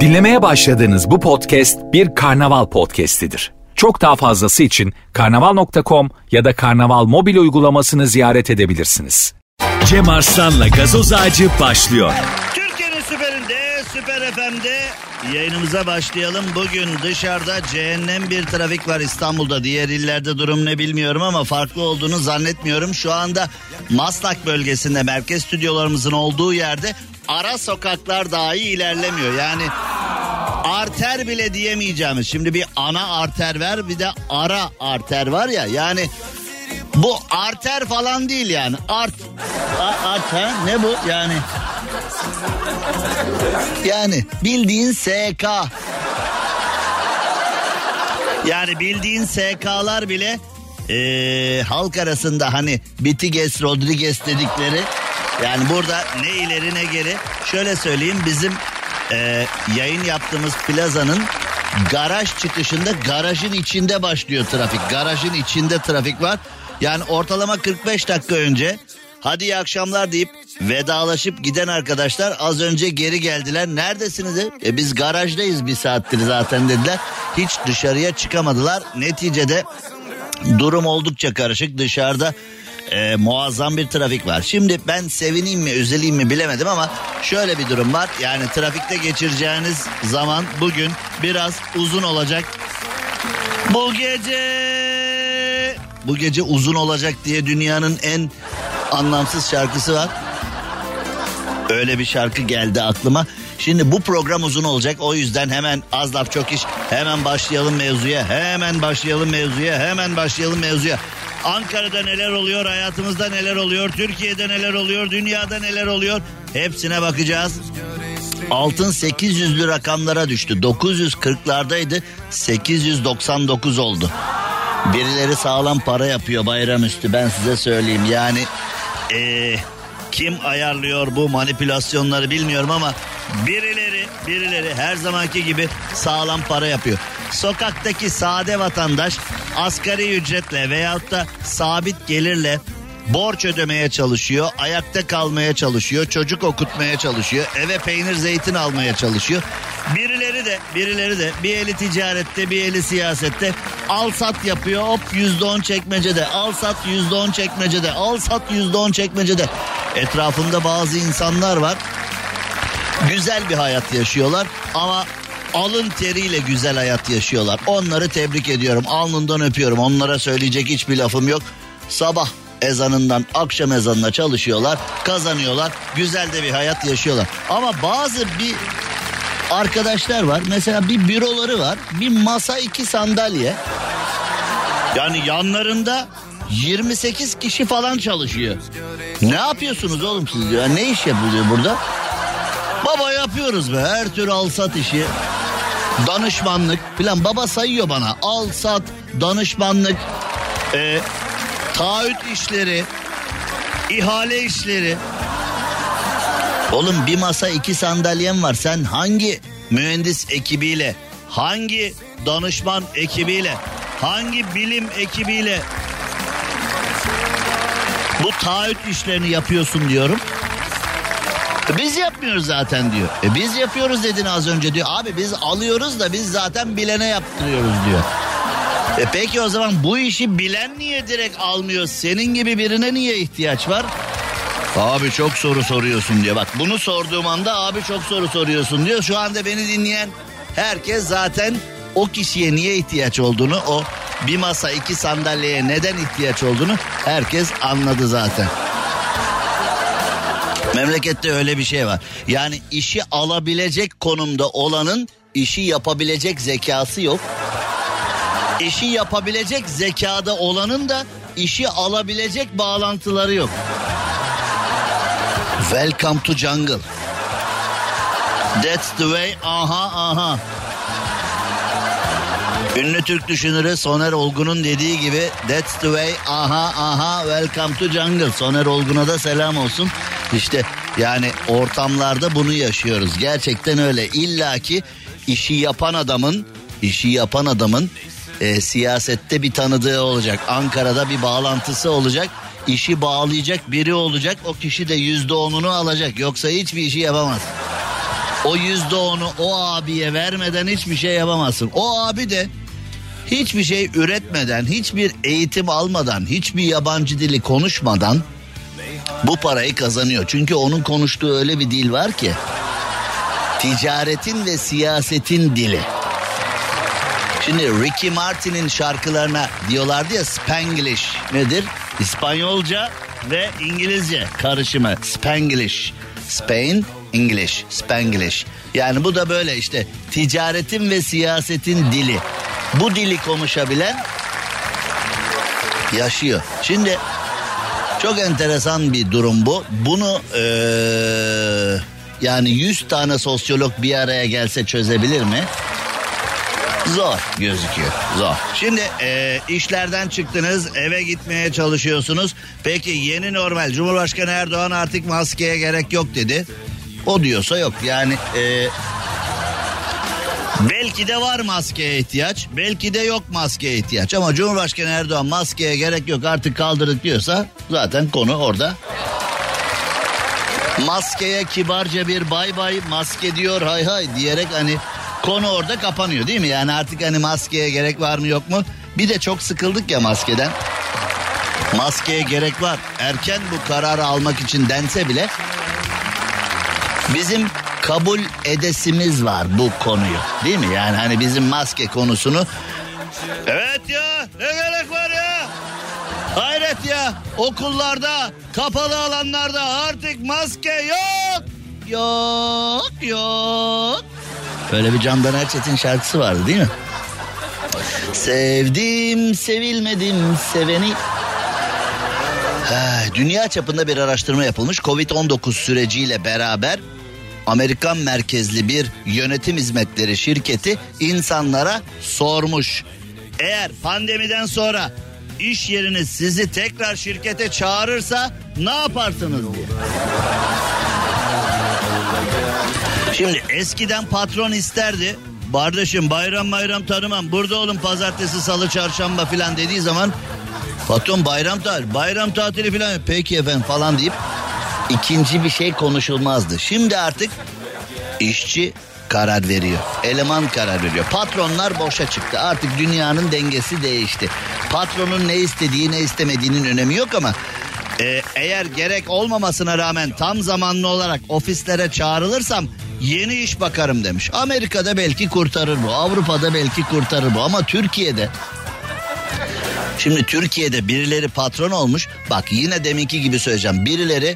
Dinlemeye başladığınız bu podcast bir karnaval podcastidir. Çok daha fazlası için karnaval.com ya da karnaval mobil uygulamasını ziyaret edebilirsiniz. Cem Arslan'la gazoz ağacı başlıyor. Türkiye'nin süperinde, süper FM'de yayınımıza başlayalım. Bugün dışarıda cehennem bir trafik var İstanbul'da. Diğer illerde durum ne bilmiyorum ama farklı olduğunu zannetmiyorum. Şu anda Maslak bölgesinde merkez stüdyolarımızın olduğu yerde ara sokaklar dahi ilerlemiyor. Yani arter bile diyemeyeceğimiz. Şimdi bir ana arter var bir de ara arter var ya yani bu arter falan değil yani. Art, art ha? ne bu yani? Yani bildiğin SK. Yani bildiğin SK'lar bile ee, halk arasında hani Bitiges Rodriguez dedikleri yani burada ne ileri ne geri şöyle söyleyeyim bizim ee, yayın yaptığımız plazanın garaj çıkışında garajın içinde başlıyor trafik. Garajın içinde trafik var. Yani ortalama 45 dakika önce hadi iyi akşamlar deyip vedalaşıp giden arkadaşlar az önce geri geldiler. Neredesiniz? E biz garajdayız bir saattir zaten dediler. Hiç dışarıya çıkamadılar. Neticede durum oldukça karışık. Dışarıda e, muazzam bir trafik var. Şimdi ben sevineyim mi üzüleyim mi bilemedim ama şöyle bir durum var. Yani trafikte geçireceğiniz zaman bugün biraz uzun olacak. Bu gece bu gece uzun olacak diye dünyanın en anlamsız şarkısı var. Öyle bir şarkı geldi aklıma. Şimdi bu program uzun olacak o yüzden hemen az laf çok iş hemen başlayalım mevzuya hemen başlayalım mevzuya hemen başlayalım mevzuya. Ankara'da neler oluyor hayatımızda neler oluyor Türkiye'de neler oluyor dünyada neler oluyor hepsine bakacağız. Altın 800'lü rakamlara düştü 940'lardaydı 899 oldu. Birileri sağlam para yapıyor bayramüstü ben size söyleyeyim yani ee, kim ayarlıyor bu manipülasyonları bilmiyorum ama birileri birileri her zamanki gibi sağlam para yapıyor. Sokaktaki sade vatandaş asgari ücretle veyahut da sabit gelirle borç ödemeye çalışıyor, ayakta kalmaya çalışıyor, çocuk okutmaya çalışıyor, eve peynir zeytin almaya çalışıyor. Birileri de birileri de bir eli ticarette bir eli siyasette al sat yapıyor hop yüzde on çekmecede al sat yüzde on çekmecede al sat yüzde on çekmecede. Etrafında bazı insanlar var güzel bir hayat yaşıyorlar ama alın teriyle güzel hayat yaşıyorlar. Onları tebrik ediyorum alnından öpüyorum onlara söyleyecek hiçbir lafım yok. Sabah ezanından akşam ezanına çalışıyorlar, kazanıyorlar, güzel de bir hayat yaşıyorlar. Ama bazı bir arkadaşlar var. Mesela bir büroları var. Bir masa iki sandalye. Yani yanlarında 28 kişi falan çalışıyor. Ne yapıyorsunuz oğlum siz ya? Ne iş yapılıyor burada? Baba yapıyoruz be her tür al sat işi. Danışmanlık falan baba sayıyor bana. Al sat, danışmanlık, e, taahhüt işleri, ihale işleri. Oğlum bir masa iki sandalyem var. Sen hangi mühendis ekibiyle, hangi danışman ekibiyle, hangi bilim ekibiyle bu taahhüt işlerini yapıyorsun diyorum. Biz yapmıyoruz zaten diyor. E biz yapıyoruz dedin az önce diyor. Abi biz alıyoruz da biz zaten bilene yaptırıyoruz diyor. E peki o zaman bu işi bilen niye direkt almıyor? Senin gibi birine niye ihtiyaç var? Abi çok soru soruyorsun diyor. Bak bunu sorduğum anda abi çok soru soruyorsun diyor. Şu anda beni dinleyen herkes zaten o kişiye niye ihtiyaç olduğunu, o bir masa iki sandalyeye neden ihtiyaç olduğunu herkes anladı zaten. Memlekette öyle bir şey var. Yani işi alabilecek konumda olanın işi yapabilecek zekası yok. İşi yapabilecek zekada olanın da işi alabilecek bağlantıları yok. Welcome to jungle. That's the way. Aha aha. Ünlü Türk düşünürü Soner Olgun'un dediği gibi That's the way aha aha welcome to jungle. Soner Olgun'a da selam olsun. İşte yani ortamlarda bunu yaşıyoruz. Gerçekten öyle. İlla ki işi yapan adamın işi yapan adamın e, siyasette bir tanıdığı olacak. Ankara'da bir bağlantısı olacak. İşi bağlayacak biri olacak. O kişi de yüzde onunu alacak. Yoksa hiçbir işi yapamaz. O yüzde onu o abiye vermeden hiçbir şey yapamazsın. O abi de hiçbir şey üretmeden, hiçbir eğitim almadan, hiçbir yabancı dili konuşmadan bu parayı kazanıyor. Çünkü onun konuştuğu öyle bir dil var ki ticaretin ve siyasetin dili. Şimdi Ricky Martin'in şarkılarına diyorlardı ya Spanglish nedir? İspanyolca ve İngilizce karışımı Spanglish. Spain, English, Spanglish. Yani bu da böyle işte ticaretin ve siyasetin dili. Bu dili konuşabilen yaşıyor. Şimdi çok enteresan bir durum bu. Bunu ee, yani 100 tane sosyolog bir araya gelse çözebilir mi? Zor gözüküyor. Zor. Şimdi e, işlerden çıktınız eve gitmeye çalışıyorsunuz. Peki yeni normal Cumhurbaşkanı Erdoğan artık maskeye gerek yok dedi. O diyorsa yok yani e, belki de var maskeye ihtiyaç belki de yok maskeye ihtiyaç ama Cumhurbaşkanı Erdoğan maskeye gerek yok artık kaldırdık diyorsa zaten konu orada. Maskeye kibarca bir bay bay maske diyor hay hay diyerek hani konu orada kapanıyor değil mi? Yani artık hani maskeye gerek var mı yok mu? Bir de çok sıkıldık ya maskeden. Maskeye gerek var. Erken bu kararı almak için dense bile bizim kabul edesimiz var bu konuyu. Değil mi? Yani hani bizim maske konusunu Evet ya ne gerek var ya? Hayret ya okullarda kapalı alanlarda artık maske yok. Yok yok. Öyle bir Candan Erçetin şarkısı vardı değil mi? Sevdim sevilmedim seveni Dünya çapında bir araştırma yapılmış. Covid-19 süreciyle beraber Amerikan merkezli bir yönetim hizmetleri şirketi insanlara sormuş. Eğer pandemiden sonra iş yeriniz sizi tekrar şirkete çağırırsa ne yaparsınız diye. Şimdi eskiden patron isterdi. Kardeşim bayram bayram tanımam. Burada olun pazartesi, salı, çarşamba filan dediği zaman patron bayram tatil, bayram tatili filan peki efendim falan deyip ikinci bir şey konuşulmazdı. Şimdi artık işçi karar veriyor. Eleman karar veriyor. Patronlar boşa çıktı. Artık dünyanın dengesi değişti. Patronun ne istediği ne istemediğinin önemi yok ama e, eğer gerek olmamasına rağmen tam zamanlı olarak ofislere çağrılırsam yeni iş bakarım demiş. Amerika'da belki kurtarır bu. Avrupa'da belki kurtarır bu ama Türkiye'de Şimdi Türkiye'de birileri patron olmuş. Bak yine deminki gibi söyleyeceğim. Birileri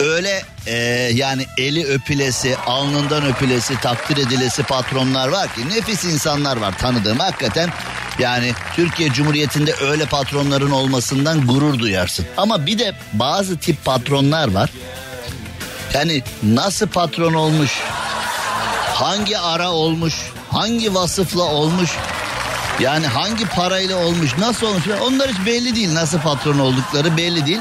öyle e, yani eli öpülesi, alnından öpülesi, takdir edilesi patronlar var ki nefis insanlar var tanıdığım hakikaten. Yani Türkiye Cumhuriyeti'nde öyle patronların olmasından gurur duyarsın. Ama bir de bazı tip patronlar var. Yani nasıl patron olmuş? Hangi ara olmuş? Hangi vasıfla olmuş? Yani hangi parayla olmuş, nasıl olmuş? Onlar hiç belli değil. Nasıl patron oldukları belli değil.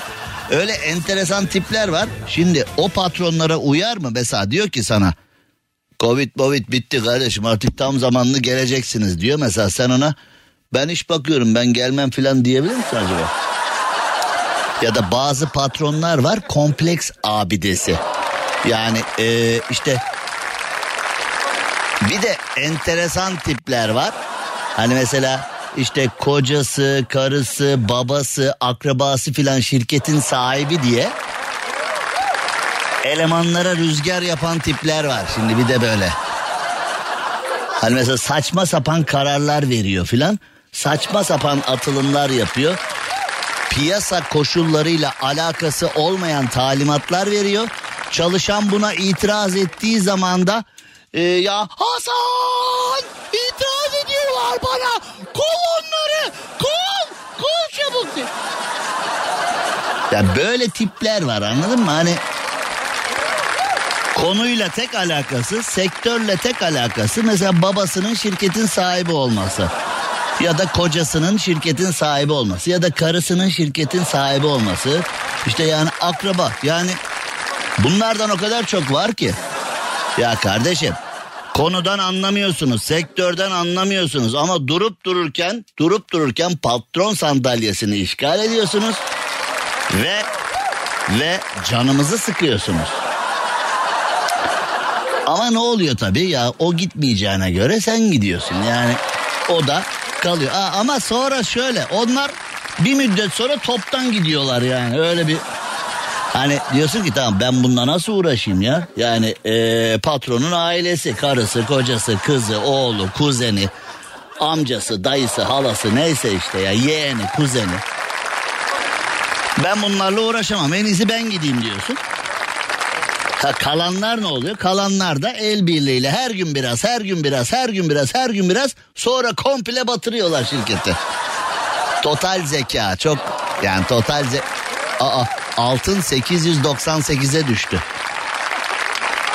Öyle enteresan tipler var. Şimdi o patronlara uyar mı? Mesela diyor ki sana Covid Covid bitti kardeşim artık tam zamanlı geleceksiniz diyor. Mesela sen ona ben iş bakıyorum ben gelmem falan diyebilir misin acaba? Ya da bazı patronlar var kompleks abidesi. Yani ee, işte bir de enteresan tipler var. Hani mesela işte kocası, karısı, babası, akrabası filan şirketin sahibi diye elemanlara rüzgar yapan tipler var. Şimdi bir de böyle. Hani mesela saçma sapan kararlar veriyor filan. Saçma sapan atılımlar yapıyor. Piyasa koşullarıyla alakası olmayan talimatlar veriyor. Çalışan buna itiraz ettiği zaman da e, ya Hasan itiraz ediyorlar bana. Kov onları. Kov. Kov çabuk. de. Ya böyle tipler var anladın mı? Hani konuyla tek alakası, sektörle tek alakası mesela babasının şirketin sahibi olması. Ya da kocasının şirketin sahibi olması ya da karısının şirketin sahibi olması. İşte yani akraba yani bunlardan o kadar çok var ki. Ya kardeşim konudan anlamıyorsunuz, sektörden anlamıyorsunuz ama durup dururken, durup dururken patron sandalyesini işgal ediyorsunuz ve ve canımızı sıkıyorsunuz. Ama ne oluyor tabii ya o gitmeyeceğine göre sen gidiyorsun yani o da kalıyor. Aa, ama sonra şöyle onlar bir müddet sonra toptan gidiyorlar yani öyle bir Hani diyorsun ki tamam ben bununla nasıl uğraşayım ya? Yani ee, patronun ailesi, karısı, kocası, kızı, oğlu, kuzeni, amcası, dayısı, halası neyse işte ya yeğeni, kuzeni. Ben bunlarla uğraşamam en iyisi ben gideyim diyorsun. Ha, kalanlar ne oluyor? Kalanlar da el birliğiyle her gün biraz, her gün biraz, her gün biraz, her gün biraz sonra komple batırıyorlar şirketi. Total zeka çok yani total ze Aa altın 898'e düştü.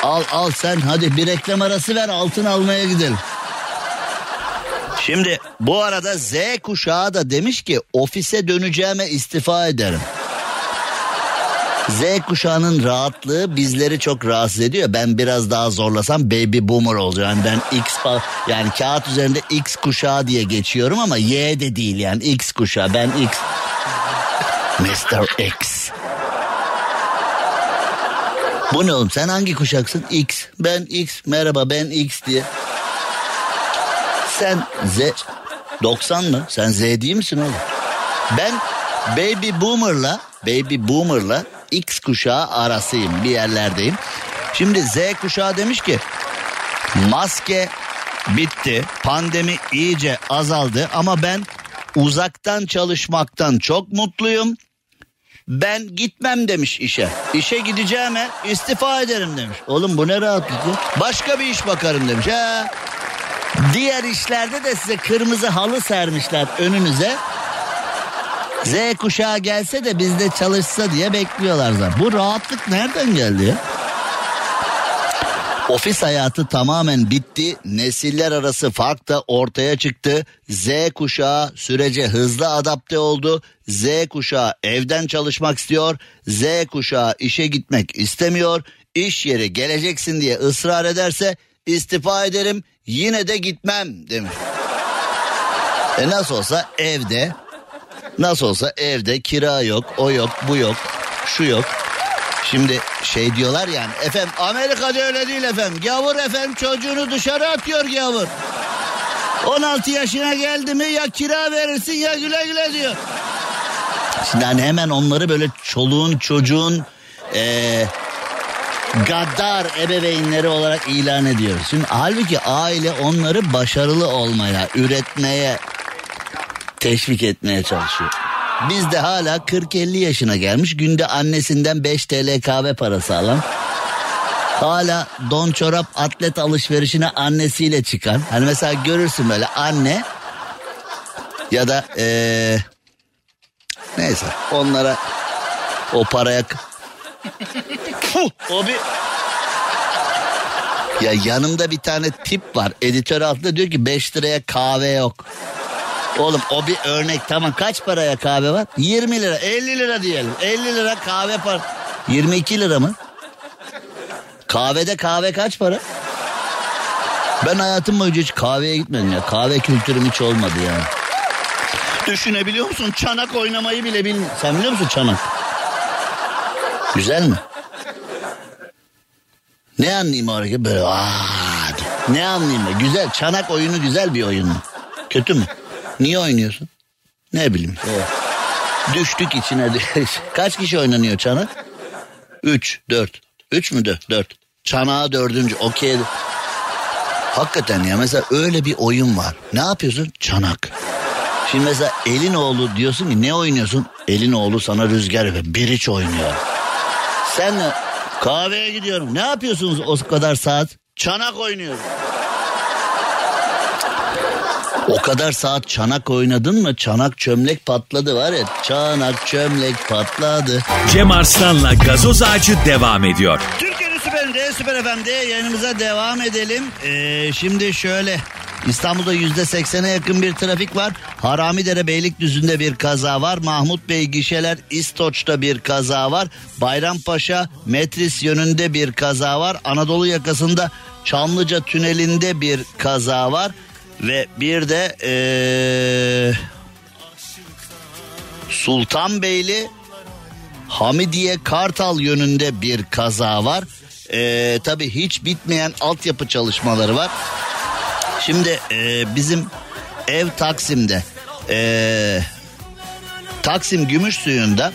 Al al sen hadi bir reklam arası ver altın almaya gidelim. Şimdi bu arada Z kuşağı da demiş ki ofise döneceğime istifa ederim. Z kuşağının rahatlığı bizleri çok rahatsız ediyor. Ben biraz daha zorlasam baby boomer olacağım. Ben X yani kağıt üzerinde X kuşağı diye geçiyorum ama Y de değil yani X kuşağı. Ben X Mr. X. Bu ne oğlum sen hangi kuşaksın? X. Ben X. Merhaba ben X diye. Sen Z. 90 mı? Sen Z değil misin oğlum? Ben Baby Boomer'la Baby Boomer'la X kuşağı arasıyım. Bir yerlerdeyim. Şimdi Z kuşağı demiş ki maske bitti. Pandemi iyice azaldı ama ben uzaktan çalışmaktan çok mutluyum. Ben gitmem demiş işe. İşe gideceğime istifa ederim demiş. Oğlum bu ne rahatlık Başka bir iş bakarım demiş. Ha. Diğer işlerde de size kırmızı halı sermişler önünüze. Z kuşağı gelse de bizde çalışsa diye bekliyorlar zaten. Bu rahatlık nereden geldi ya? Ofis hayatı tamamen bitti. Nesiller arası fark da ortaya çıktı. Z kuşağı sürece hızlı adapte oldu. Z kuşağı evden çalışmak istiyor. Z kuşağı işe gitmek istemiyor. İş yeri geleceksin diye ısrar ederse istifa ederim yine de gitmem demiş. E nasıl olsa evde nasıl olsa evde kira yok o yok bu yok şu yok Şimdi şey diyorlar yani efendim Amerika'da öyle değil efendim. Gavur efendim çocuğunu dışarı atıyor gavur. 16 yaşına geldi mi ya kira verirsin ya güle güle diyor. Şimdi hani hemen onları böyle çoluğun çocuğun ee, gaddar ebeveynleri olarak ilan ediyoruz. Şimdi halbuki aile onları başarılı olmaya, üretmeye teşvik etmeye çalışıyor. Biz de hala 40-50 yaşına gelmiş günde annesinden 5 TL kahve parası alan. Hala don çorap atlet alışverişine annesiyle çıkan. Hani mesela görürsün böyle anne ya da ee, neyse onlara o paraya o bir ya yanımda bir tane tip var editör altında diyor ki 5 liraya kahve yok. Oğlum o bir örnek tamam kaç paraya kahve var? 20 lira 50 lira diyelim 50 lira kahve par 22 lira mı? Kahvede kahve kaç para? Ben hayatım boyunca hiç kahveye gitmedim ya. Kahve kültürüm hiç olmadı yani. Düşünebiliyor musun? Çanak oynamayı bile bilmiyorum. Sen biliyor musun çanak? Güzel mi? Ne anlayayım oraya böyle aa, ne anlayayım ben? Güzel çanak oyunu güzel bir oyun mu? Kötü mü? Niye oynuyorsun? Ne bileyim. Evet. Düştük içine. Kaç kişi oynanıyor çanak? Üç, dört. Üç mü dört? Dört. Çanağa dördüncü. Okey. Hakikaten ya mesela öyle bir oyun var. Ne yapıyorsun? Çanak. Şimdi mesela elin oğlu diyorsun ki ne oynuyorsun? Elin oğlu sana rüzgar yapıyor. Biriç oynuyor. Sen kahveye gidiyorum. Ne yapıyorsunuz o kadar saat? Çanak oynuyorum. O kadar saat çanak oynadın mı? Çanak çömlek patladı var ya. Çanak çömlek patladı. Cem Arslan'la gazoz ağacı devam ediyor. Türkiye'nin süperinde, süper FM'de yayınımıza devam edelim. Ee, şimdi şöyle İstanbul'da yüzde seksene yakın bir trafik var. Haramidere Beylikdüzü'nde bir kaza var. Mahmut Bey gişeler İstoç'ta bir kaza var. Bayrampaşa Metris yönünde bir kaza var. Anadolu yakasında Çamlıca tünelinde bir kaza var. Ve bir de Sultanbeyli Hamidiye Kartal yönünde bir kaza var. e, tabii hiç bitmeyen altyapı çalışmaları var. Şimdi e, bizim ev Taksim'de. E, Taksim Gümüş Suyu'nda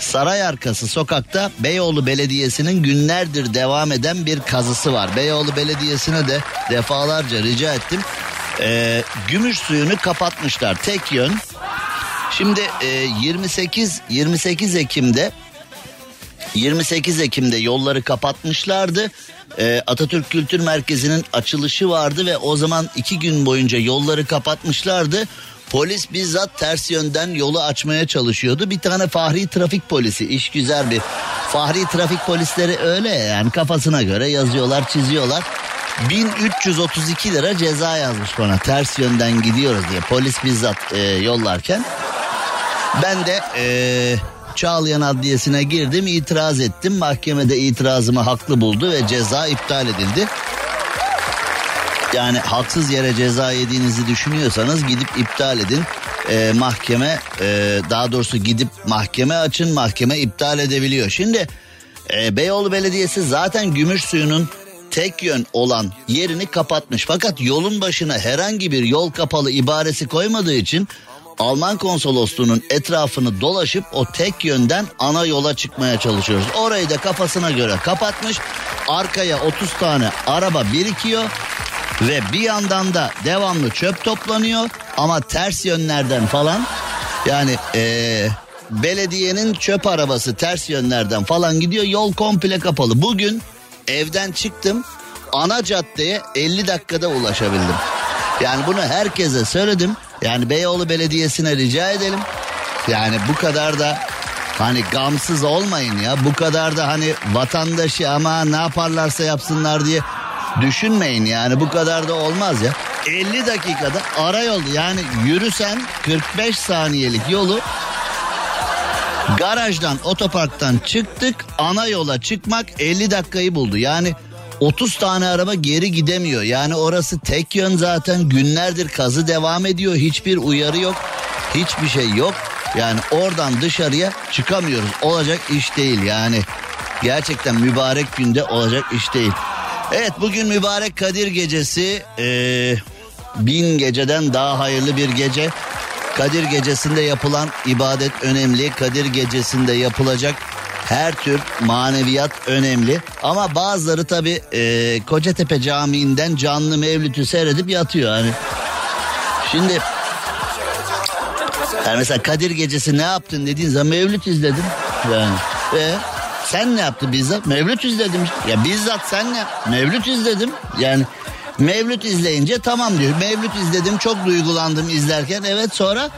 Saray Arkası sokakta Beyoğlu Belediyesi'nin günlerdir devam eden bir kazısı var. Beyoğlu Belediyesi'ne de defalarca rica ettim. Ee, gümüş suyunu kapatmışlar tek yön. Şimdi e, 28 28 Ekim'de 28 Ekim'de yolları kapatmışlardı. Ee, Atatürk Kültür Merkezi'nin açılışı vardı ve o zaman iki gün boyunca yolları kapatmışlardı. Polis bizzat ters yönden yolu açmaya çalışıyordu. Bir tane fahri trafik polisi iş güzel bir fahri trafik polisleri öyle yani kafasına göre yazıyorlar çiziyorlar. 1332 lira ceza yazmış bana ters yönden gidiyoruz diye polis bizzat e, yollarken. Ben de e, Çağlayan Adliyesi'ne girdim itiraz ettim. Mahkemede itirazımı haklı buldu ve ceza iptal edildi. Yani haksız yere ceza yediğinizi düşünüyorsanız gidip iptal edin. Ee, mahkeme e, daha doğrusu gidip mahkeme açın mahkeme iptal edebiliyor. Şimdi e, Beyoğlu Belediyesi zaten gümüş suyunun tek yön olan yerini kapatmış. Fakat yolun başına herhangi bir yol kapalı ibaresi koymadığı için Alman konsolosluğunun etrafını dolaşıp o tek yönden ana yola çıkmaya çalışıyoruz. Orayı da kafasına göre kapatmış. Arkaya 30 tane araba birikiyor. Ve bir yandan da devamlı çöp toplanıyor ama ters yönlerden falan yani ee, belediyenin çöp arabası ters yönlerden falan gidiyor yol komple kapalı. Bugün evden çıktım ana caddeye 50 dakikada ulaşabildim. Yani bunu herkese söyledim. Yani Beyoğlu Belediyesi'ne rica edelim. Yani bu kadar da hani gamsız olmayın ya. Bu kadar da hani vatandaşı ama ne yaparlarsa yapsınlar diye düşünmeyin yani bu kadar da olmaz ya. 50 dakikada ara yol yani yürüsen 45 saniyelik yolu garajdan otoparktan çıktık ana yola çıkmak 50 dakikayı buldu. Yani 30 tane araba geri gidemiyor. Yani orası tek yön zaten günlerdir kazı devam ediyor. Hiçbir uyarı yok. Hiçbir şey yok. Yani oradan dışarıya çıkamıyoruz. Olacak iş değil yani. Gerçekten mübarek günde olacak iş değil. Evet bugün mübarek Kadir gecesi. Ee, bin geceden daha hayırlı bir gece. Kadir gecesinde yapılan ibadet önemli. Kadir gecesinde yapılacak her tür maneviyat önemli. Ama bazıları tabi e, Kocatepe Camii'nden canlı mevlütü seyredip yatıyor. Hani şimdi yani mesela Kadir gecesi ne yaptın dediğin zaman mevlüt izledim. Yani. Ve sen ne yaptın bizzat? Mevlüt izledim. Ya bizzat sen ne? Mevlüt izledim. Yani Mevlüt izleyince tamam diyor. Mevlüt izledim çok duygulandım izlerken. Evet sonra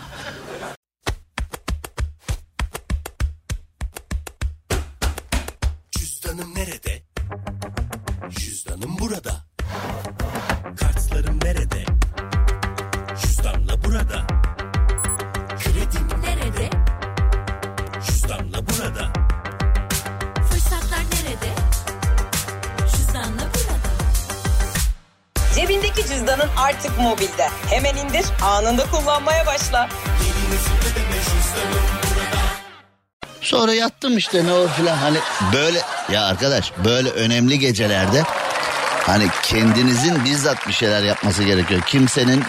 Sonra yattım işte ne o filan hani böyle ya arkadaş böyle önemli gecelerde hani kendinizin bizzat bir şeyler yapması gerekiyor. Kimsenin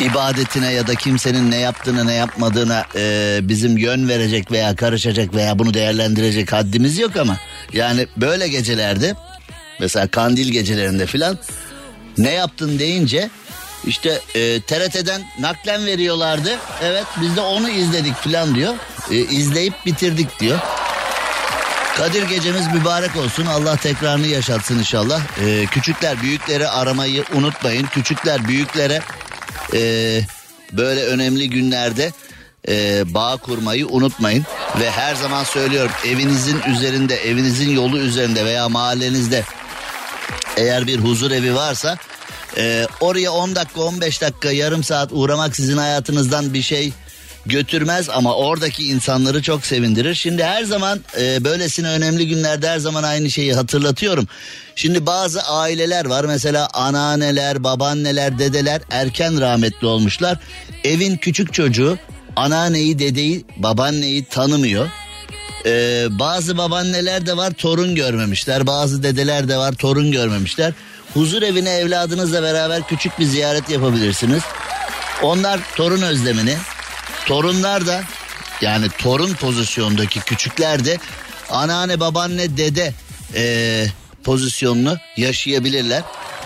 ibadetine ya da kimsenin ne yaptığını ne yapmadığına e, bizim yön verecek veya karışacak veya bunu değerlendirecek haddimiz yok ama yani böyle gecelerde mesela kandil gecelerinde filan ne yaptın deyince işte e, TRT'den naklen veriyorlardı. Evet biz de onu izledik filan diyor. E, izleyip bitirdik diyor. Kadir gecemiz mübarek olsun. Allah tekrarını yaşatsın inşallah. E, küçükler büyükleri aramayı unutmayın. Küçükler büyüklere e, böyle önemli günlerde e, bağ kurmayı unutmayın. Ve her zaman söylüyorum evinizin üzerinde, evinizin yolu üzerinde veya mahallenizde eğer bir huzur evi varsa e, oraya 10 dakika 15 dakika yarım saat uğramak sizin hayatınızdan bir şey götürmez ama oradaki insanları çok sevindirir. Şimdi her zaman e, böylesine önemli günlerde her zaman aynı şeyi hatırlatıyorum. Şimdi bazı aileler var mesela anneanneler, babaanneler, dedeler erken rahmetli olmuşlar. Evin küçük çocuğu anneanneyi, dedeyi, babaanneyi tanımıyor. Ee, bazı babaanneler de var torun görmemişler. Bazı dedeler de var torun görmemişler. Huzur evine evladınızla beraber küçük bir ziyaret yapabilirsiniz. Onlar torun özlemini, torunlar da yani torun pozisyondaki küçükler de anneanne, babaanne, dede ee, pozisyonunu yaşayabilirler.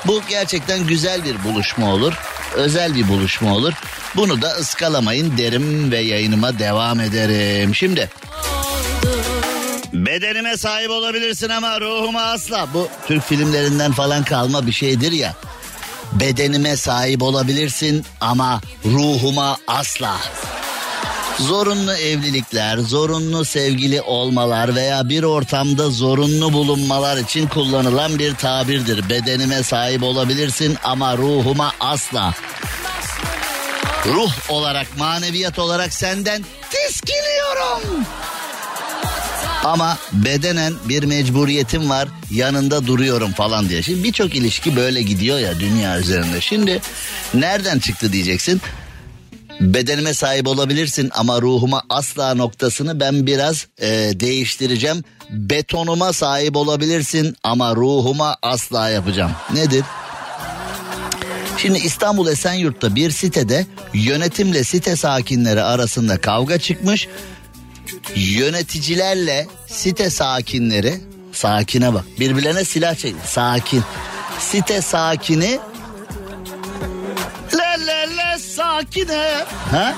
Bu gerçekten güzel bir buluşma olur. Özel bir buluşma olur. Bunu da ıskalamayın derim ve yayınıma devam ederim. Şimdi bedenime sahip olabilirsin ama ruhuma asla. Bu Türk filmlerinden falan kalma bir şeydir ya. Bedenime sahip olabilirsin ama ruhuma asla. Zorunlu evlilikler, zorunlu sevgili olmalar veya bir ortamda zorunlu bulunmalar için kullanılan bir tabirdir. Bedenime sahip olabilirsin ama ruhuma asla. Ruh olarak, maneviyat olarak senden tiskiniyorum. Ama bedenen bir mecburiyetim var yanında duruyorum falan diye. Şimdi birçok ilişki böyle gidiyor ya dünya üzerinde. Şimdi nereden çıktı diyeceksin bedenime sahip olabilirsin ama ruhuma asla noktasını ben biraz e, değiştireceğim. Betonuma sahip olabilirsin ama ruhuma asla yapacağım. Nedir? Şimdi İstanbul Esenyurt'ta bir sitede yönetimle site sakinleri arasında kavga çıkmış. Yöneticilerle site sakinleri sakine bak birbirlerine silah çek sakin. Site sakini le le le sakine. Ha?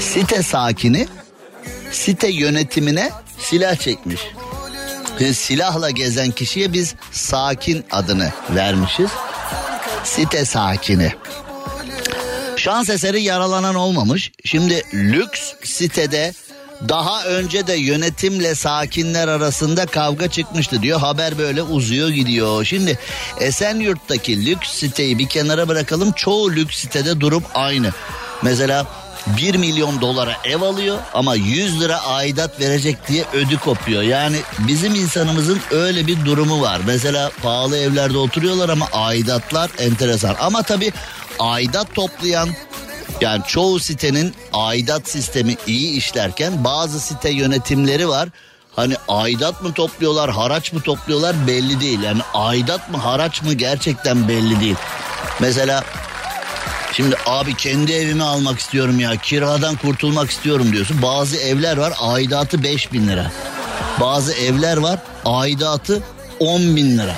Site sakini site yönetimine silah çekmiş. Biz silahla gezen kişiye biz sakin adını vermişiz. Site sakini. Şans eseri yaralanan olmamış. Şimdi lüks sitede daha önce de yönetimle sakinler arasında kavga çıkmıştı diyor. Haber böyle uzuyor gidiyor. Şimdi Esenyurt'taki lüks siteyi bir kenara bırakalım. Çoğu lüks sitede durum aynı. Mesela 1 milyon dolara ev alıyor ama 100 lira aidat verecek diye ödü kopuyor. Yani bizim insanımızın öyle bir durumu var. Mesela pahalı evlerde oturuyorlar ama aidatlar enteresan. Ama tabii aidat toplayan yani çoğu sitenin aidat sistemi iyi işlerken bazı site yönetimleri var. Hani aidat mı topluyorlar, haraç mı topluyorlar belli değil. Yani aidat mı, haraç mı gerçekten belli değil. Mesela Şimdi abi kendi evimi almak istiyorum ya kiradan kurtulmak istiyorum diyorsun. Bazı evler var aidatı 5 bin lira. Bazı evler var aidatı 10 bin lira.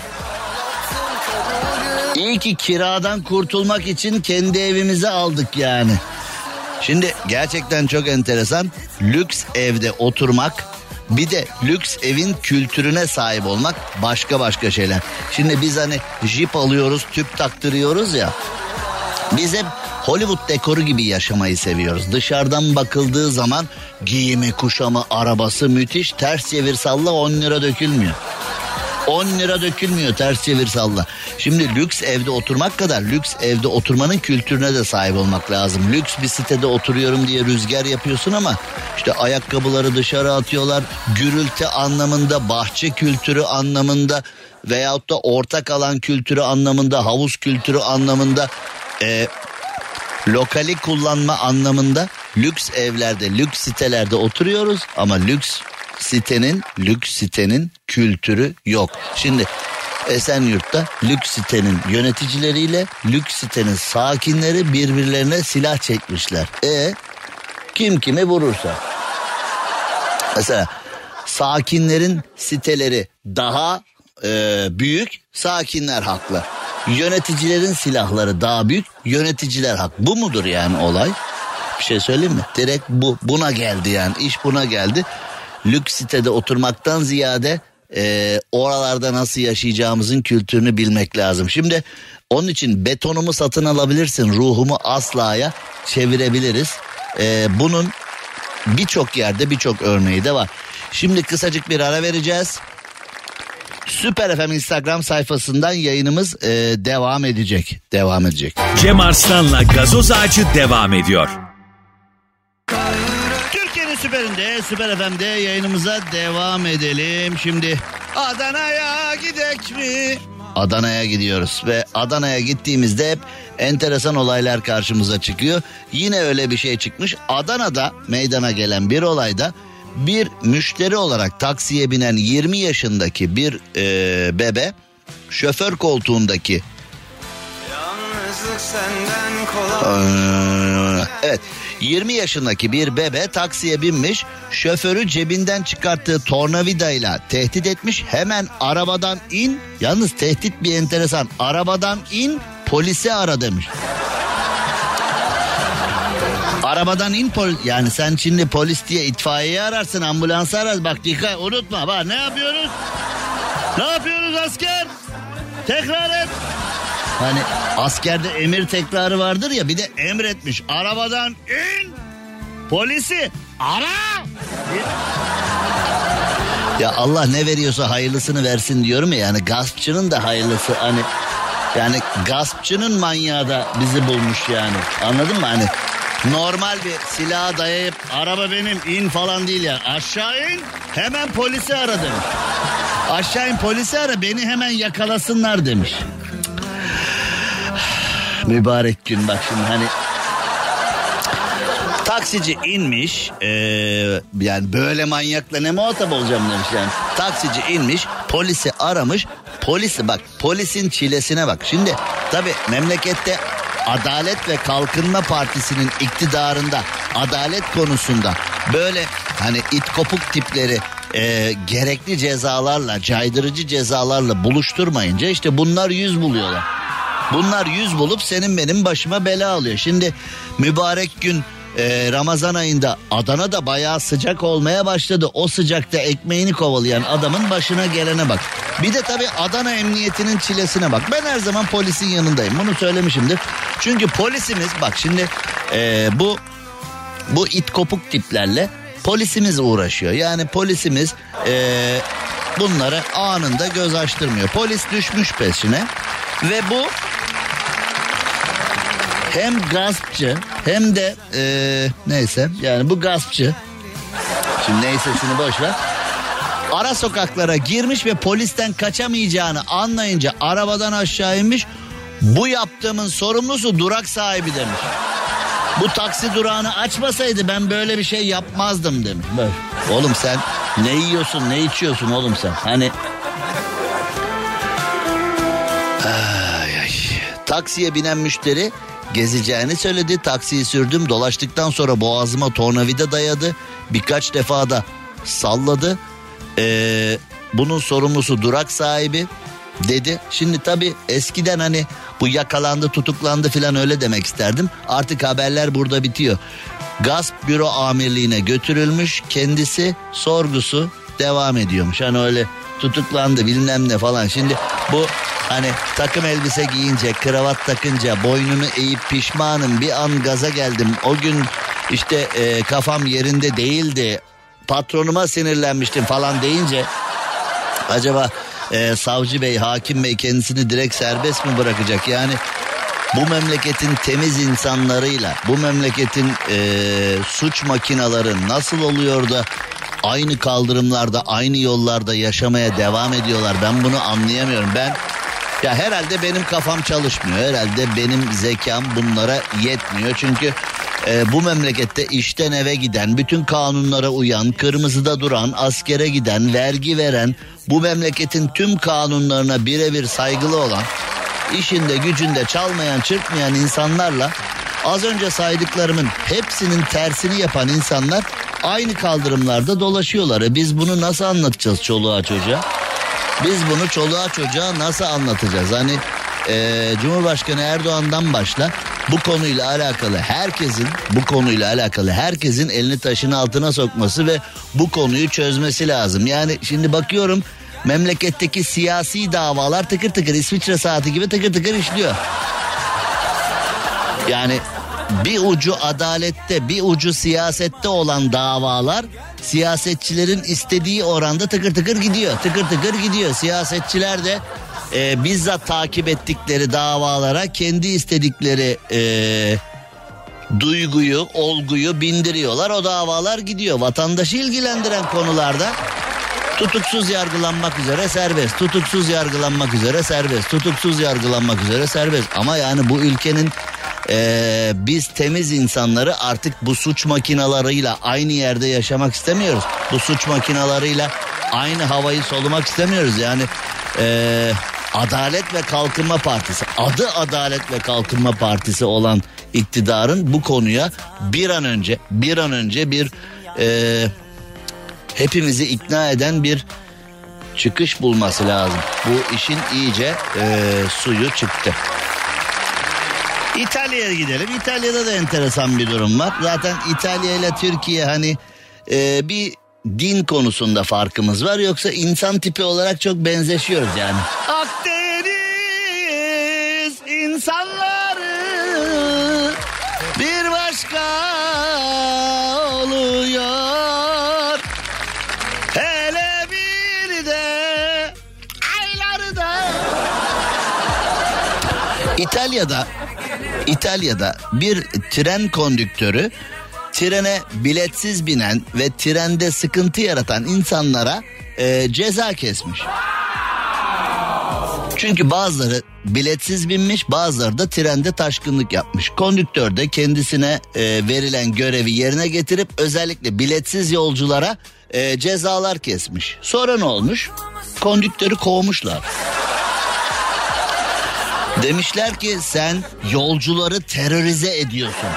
İyi ki kiradan kurtulmak için kendi evimizi aldık yani. Şimdi gerçekten çok enteresan. Lüks evde oturmak bir de lüks evin kültürüne sahip olmak başka başka şeyler. Şimdi biz hani jip alıyoruz, tüp taktırıyoruz ya. Biz hep Hollywood dekoru gibi yaşamayı seviyoruz. Dışarıdan bakıldığı zaman giyimi, kuşamı, arabası müthiş. Ters çevir salla 10 lira dökülmüyor. 10 lira dökülmüyor ters çevir salla. Şimdi lüks evde oturmak kadar lüks evde oturmanın kültürüne de sahip olmak lazım. Lüks bir sitede oturuyorum diye rüzgar yapıyorsun ama işte ayakkabıları dışarı atıyorlar. Gürültü anlamında, bahçe kültürü anlamında veyahut da ortak alan kültürü anlamında, havuz kültürü anlamında e, lokali kullanma anlamında lüks evlerde, lüks sitelerde oturuyoruz ama lüks sitenin, lüks sitenin kültürü yok. Şimdi Esenyurt'ta lüks sitenin yöneticileriyle lüks sitenin sakinleri birbirlerine silah çekmişler. E kim kimi vurursa. Mesela sakinlerin siteleri daha e, büyük, sakinler haklı. Yöneticilerin silahları daha büyük, yöneticiler hak. Bu mudur yani olay? Bir şey söyleyeyim mi? Direkt bu. Buna geldi yani. iş buna geldi. Lüks sitede oturmaktan ziyade e, oralarda nasıl yaşayacağımızın kültürünü bilmek lazım. Şimdi onun için betonumu satın alabilirsin, ruhumu aslaya çevirebiliriz. E, bunun birçok yerde birçok örneği de var. Şimdi kısacık bir ara vereceğiz. Süper FM Instagram sayfasından yayınımız e, devam edecek. Devam edecek. Cem Arslan'la gazoz ağacı devam ediyor. Türkiye'nin süperinde, Süper FM'de yayınımıza devam edelim. Şimdi Adana'ya gidek mi? Adana'ya gidiyoruz ve Adana'ya gittiğimizde hep enteresan olaylar karşımıza çıkıyor. Yine öyle bir şey çıkmış. Adana'da meydana gelen bir olayda bir müşteri olarak taksiye binen 20 yaşındaki bir e, bebe şoför koltuğundaki Evet 20 yaşındaki bir bebe taksiye binmiş şoförü cebinden çıkarttığı tornavidayla tehdit etmiş hemen arabadan in yalnız tehdit bir enteresan arabadan in polisi ara demiş. Arabadan in pol yani sen şimdi polis diye itfaiyeyi ararsın ambulansı ararsın bak dikkat unutma bak ne yapıyoruz? Ne yapıyoruz asker? Tekrar et. Hani askerde emir tekrarı vardır ya bir de emretmiş. Arabadan in. Polisi ara. Ya Allah ne veriyorsa hayırlısını versin diyorum ya yani gaspçının da hayırlısı hani yani gaspçının manyağı da bizi bulmuş yani anladın mı hani normal bir silaha dayayıp araba benim in falan değil ya aşağı in hemen polisi ara demiş. Aşağı in polisi ara beni hemen yakalasınlar demiş. Mübarek gün bak şimdi hani taksici inmiş ee, yani böyle manyakla ne muhatap olacağım demiş yani. Taksici inmiş polisi aramış polisi bak polisin çilesine bak. Şimdi tabi memlekette Adalet ve Kalkınma Partisi'nin iktidarında adalet konusunda böyle hani it kopuk tipleri e, gerekli cezalarla caydırıcı cezalarla buluşturmayınca işte bunlar yüz buluyorlar. Bunlar yüz bulup senin benim başıma bela alıyor. Şimdi mübarek gün e, Ramazan ayında Adana'da bayağı sıcak olmaya başladı. O sıcakta ekmeğini kovalayan adamın başına gelene bak. Bir de tabii Adana emniyetinin çilesine bak. Ben her zaman polisin yanındayım. Bunu söylemişimdir. Çünkü polisimiz bak şimdi e, bu bu it kopuk tiplerle polisimiz uğraşıyor. Yani polisimiz e, bunları anında göz açtırmıyor. Polis düşmüş peşine ve bu hem gaspçı hem de e, neyse yani bu gaspçı. Şimdi neysesini boş ver. Ara sokaklara girmiş ve polisten kaçamayacağını anlayınca arabadan aşağı inmiş. Bu yaptığımın sorumlusu durak sahibi demiş. Bu taksi durağını açmasaydı ben böyle bir şey yapmazdım demiş. Bak, oğlum sen ne yiyorsun ne içiyorsun oğlum sen? Hani Ay, ay. Taksiye binen müşteri gezeceğini söyledi. Taksiyi sürdüm dolaştıktan sonra boğazıma tornavida dayadı. Birkaç defa da salladı. Ee, bunun sorumlusu durak sahibi dedi. Şimdi tabii eskiden hani bu yakalandı tutuklandı filan öyle demek isterdim. Artık haberler burada bitiyor. Gasp büro amirliğine götürülmüş kendisi sorgusu devam ediyormuş. Hani öyle tutuklandı bilmem ne falan. Şimdi bu hani takım elbise giyince kravat takınca boynunu eğip pişmanım bir an gaza geldim. O gün işte e, kafam yerinde değildi patronuma sinirlenmiştim falan deyince acaba e, savcı bey hakim bey kendisini direkt serbest mi bırakacak yani bu memleketin temiz insanlarıyla bu memleketin e, suç makinaları nasıl oluyor da aynı kaldırımlarda aynı yollarda yaşamaya devam ediyorlar. Ben bunu anlayamıyorum. Ben ya herhalde benim kafam çalışmıyor. Herhalde benim zekam bunlara yetmiyor. Çünkü e, bu memlekette işten eve giden, bütün kanunlara uyan, kırmızıda duran, askere giden, vergi veren, bu memleketin tüm kanunlarına birebir saygılı olan, işinde gücünde çalmayan, çırpmayan insanlarla az önce saydıklarımın hepsinin tersini yapan insanlar aynı kaldırımlarda dolaşıyorlar. E biz bunu nasıl anlatacağız çoluğa çocuğa? Biz bunu çoluğa çocuğa nasıl anlatacağız? Hani e, Cumhurbaşkanı Erdoğan'dan başla bu konuyla alakalı herkesin bu konuyla alakalı herkesin elini taşın altına sokması ve bu konuyu çözmesi lazım. Yani şimdi bakıyorum memleketteki siyasi davalar tıkır tıkır İsviçre saati gibi tıkır tıkır işliyor. Yani bir ucu adalette bir ucu siyasette olan davalar siyasetçilerin istediği oranda tıkır tıkır gidiyor. Tıkır tıkır gidiyor. Siyasetçiler de e, bizzat takip ettikleri davalara kendi istedikleri e, duyguyu, olguyu bindiriyorlar. O davalar gidiyor. Vatandaşı ilgilendiren konularda tutuksuz yargılanmak üzere serbest, tutuksuz yargılanmak üzere serbest, tutuksuz yargılanmak üzere serbest. Ama yani bu ülkenin Ee, biz temiz insanları artık bu suç makinalarıyla aynı yerde yaşamak istemiyoruz. Bu suç makinalarıyla aynı havayı solumak istemiyoruz. Yani ee, Adalet ve Kalkınma Partisi adı Adalet ve Kalkınma Partisi olan iktidarın bu konuya bir an önce bir an önce bir ee, hepimizi ikna eden bir çıkış bulması lazım. Bu işin iyice e, suyu çıktı. İtalya'ya gidelim. İtalya'da da enteresan bir durum var. Zaten İtalya ile Türkiye hani e, bir din konusunda farkımız var. Yoksa insan tipi olarak çok benzeşiyoruz yani. Akdeniz insanları bir başka oluyor. Hele bir de aylarda. İtalya'da İtalya'da bir tren kondüktörü trene biletsiz binen ve trende sıkıntı yaratan insanlara e, ceza kesmiş. Çünkü bazıları biletsiz binmiş bazıları da trende taşkınlık yapmış. Kondüktör de kendisine e, verilen görevi yerine getirip özellikle biletsiz yolculara e, cezalar kesmiş. Sonra ne olmuş? Kondüktörü kovmuşlar. Demişler ki sen yolcuları terörize ediyorsun.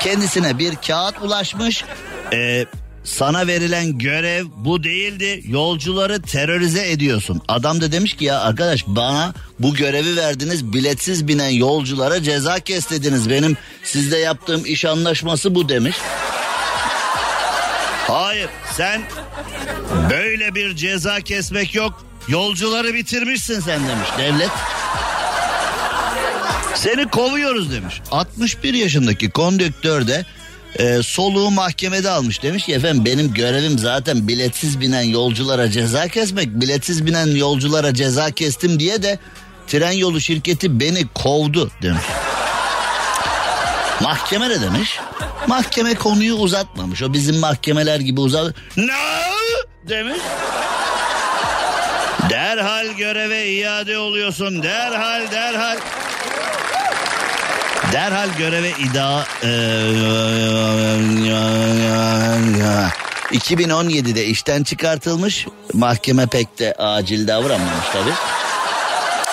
Kendisine bir kağıt ulaşmış. Ee, sana verilen görev bu değildi. Yolcuları terörize ediyorsun. Adam da demiş ki ya arkadaş bana bu görevi verdiniz. Biletsiz binen yolculara ceza keslediniz. Benim sizde yaptığım iş anlaşması bu demiş. Hayır sen böyle bir ceza kesmek yok. Yolcuları bitirmişsin sen demiş devlet. Seni kovuyoruz demiş. 61 yaşındaki kondüktör de e, soluğu mahkemede almış demiş ki efendim benim görevim zaten biletsiz binen yolculara ceza kesmek. Biletsiz binen yolculara ceza kestim diye de tren yolu şirketi beni kovdu demiş. Mahkeme ne demiş? Mahkeme konuyu uzatmamış. O bizim mahkemeler gibi uzat... Ne? Demiş. Derhal göreve iade oluyorsun. Derhal derhal. Derhal göreve ida... Ee, 2017'de işten çıkartılmış. Mahkeme pek de acil davranmamış tabi.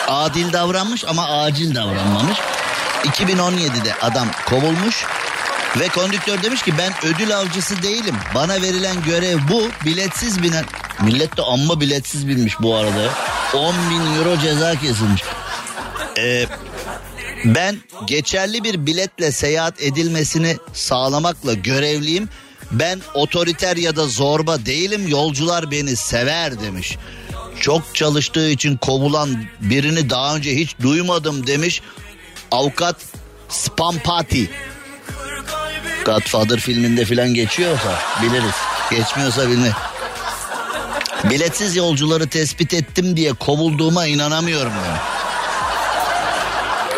Adil davranmış ama acil davranmamış. 2017'de adam kovulmuş. Ve kondüktör demiş ki ben ödül avcısı değilim. Bana verilen görev bu. Biletsiz binen... Millet de amma biletsiz binmiş bu arada. 10 bin euro ceza kesilmiş. Ee, ben geçerli bir biletle seyahat edilmesini sağlamakla görevliyim. Ben otoriter ya da zorba değilim. Yolcular beni sever demiş. Çok çalıştığı için kovulan birini daha önce hiç duymadım demiş. Avukat Spampati. Godfather filminde filan geçiyorsa biliriz. Geçmiyorsa bilme. Biletsiz yolcuları tespit ettim diye kovulduğuma inanamıyorum ben.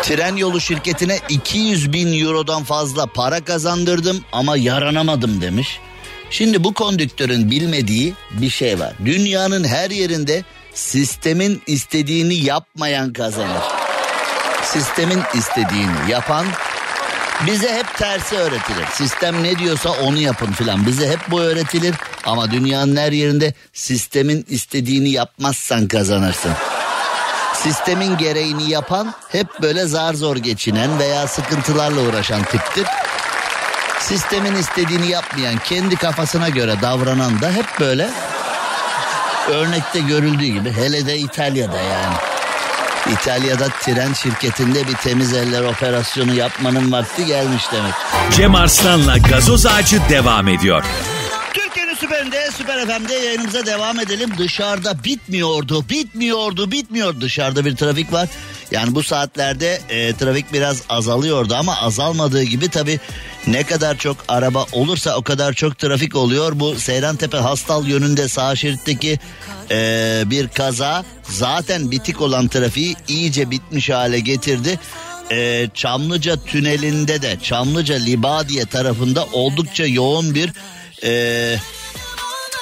Tren yolu şirketine 200 bin eurodan fazla para kazandırdım ama yaranamadım demiş. Şimdi bu kondüktörün bilmediği bir şey var. Dünyanın her yerinde sistemin istediğini yapmayan kazanır. Sistemin istediğini yapan bize hep tersi öğretilir. Sistem ne diyorsa onu yapın filan. Bize hep bu öğretilir ama dünyanın her yerinde sistemin istediğini yapmazsan kazanırsın. Sistemin gereğini yapan hep böyle zar zor geçinen veya sıkıntılarla uğraşan tiptir. Sistemin istediğini yapmayan, kendi kafasına göre davranan da hep böyle örnekte görüldüğü gibi hele de İtalya'da yani. İtalya'da tren şirketinde bir temiz eller operasyonu yapmanın vakti gelmiş demek. Cem Arslan'la gazoz ağacı devam ediyor. Türkiye'nin süperinde, süper FM'de yayınımıza devam edelim. Dışarıda bitmiyordu, bitmiyordu, bitmiyor. Dışarıda bir trafik var. Yani bu saatlerde e, trafik biraz azalıyordu ama azalmadığı gibi tabii ne kadar çok araba olursa o kadar çok trafik oluyor. Bu Seyrantepe Hastal yönünde sağ şeritteki e, bir kaza zaten bitik olan trafiği iyice bitmiş hale getirdi. E, Çamlıca tünelinde de Çamlıca Libadiye tarafında oldukça yoğun bir e,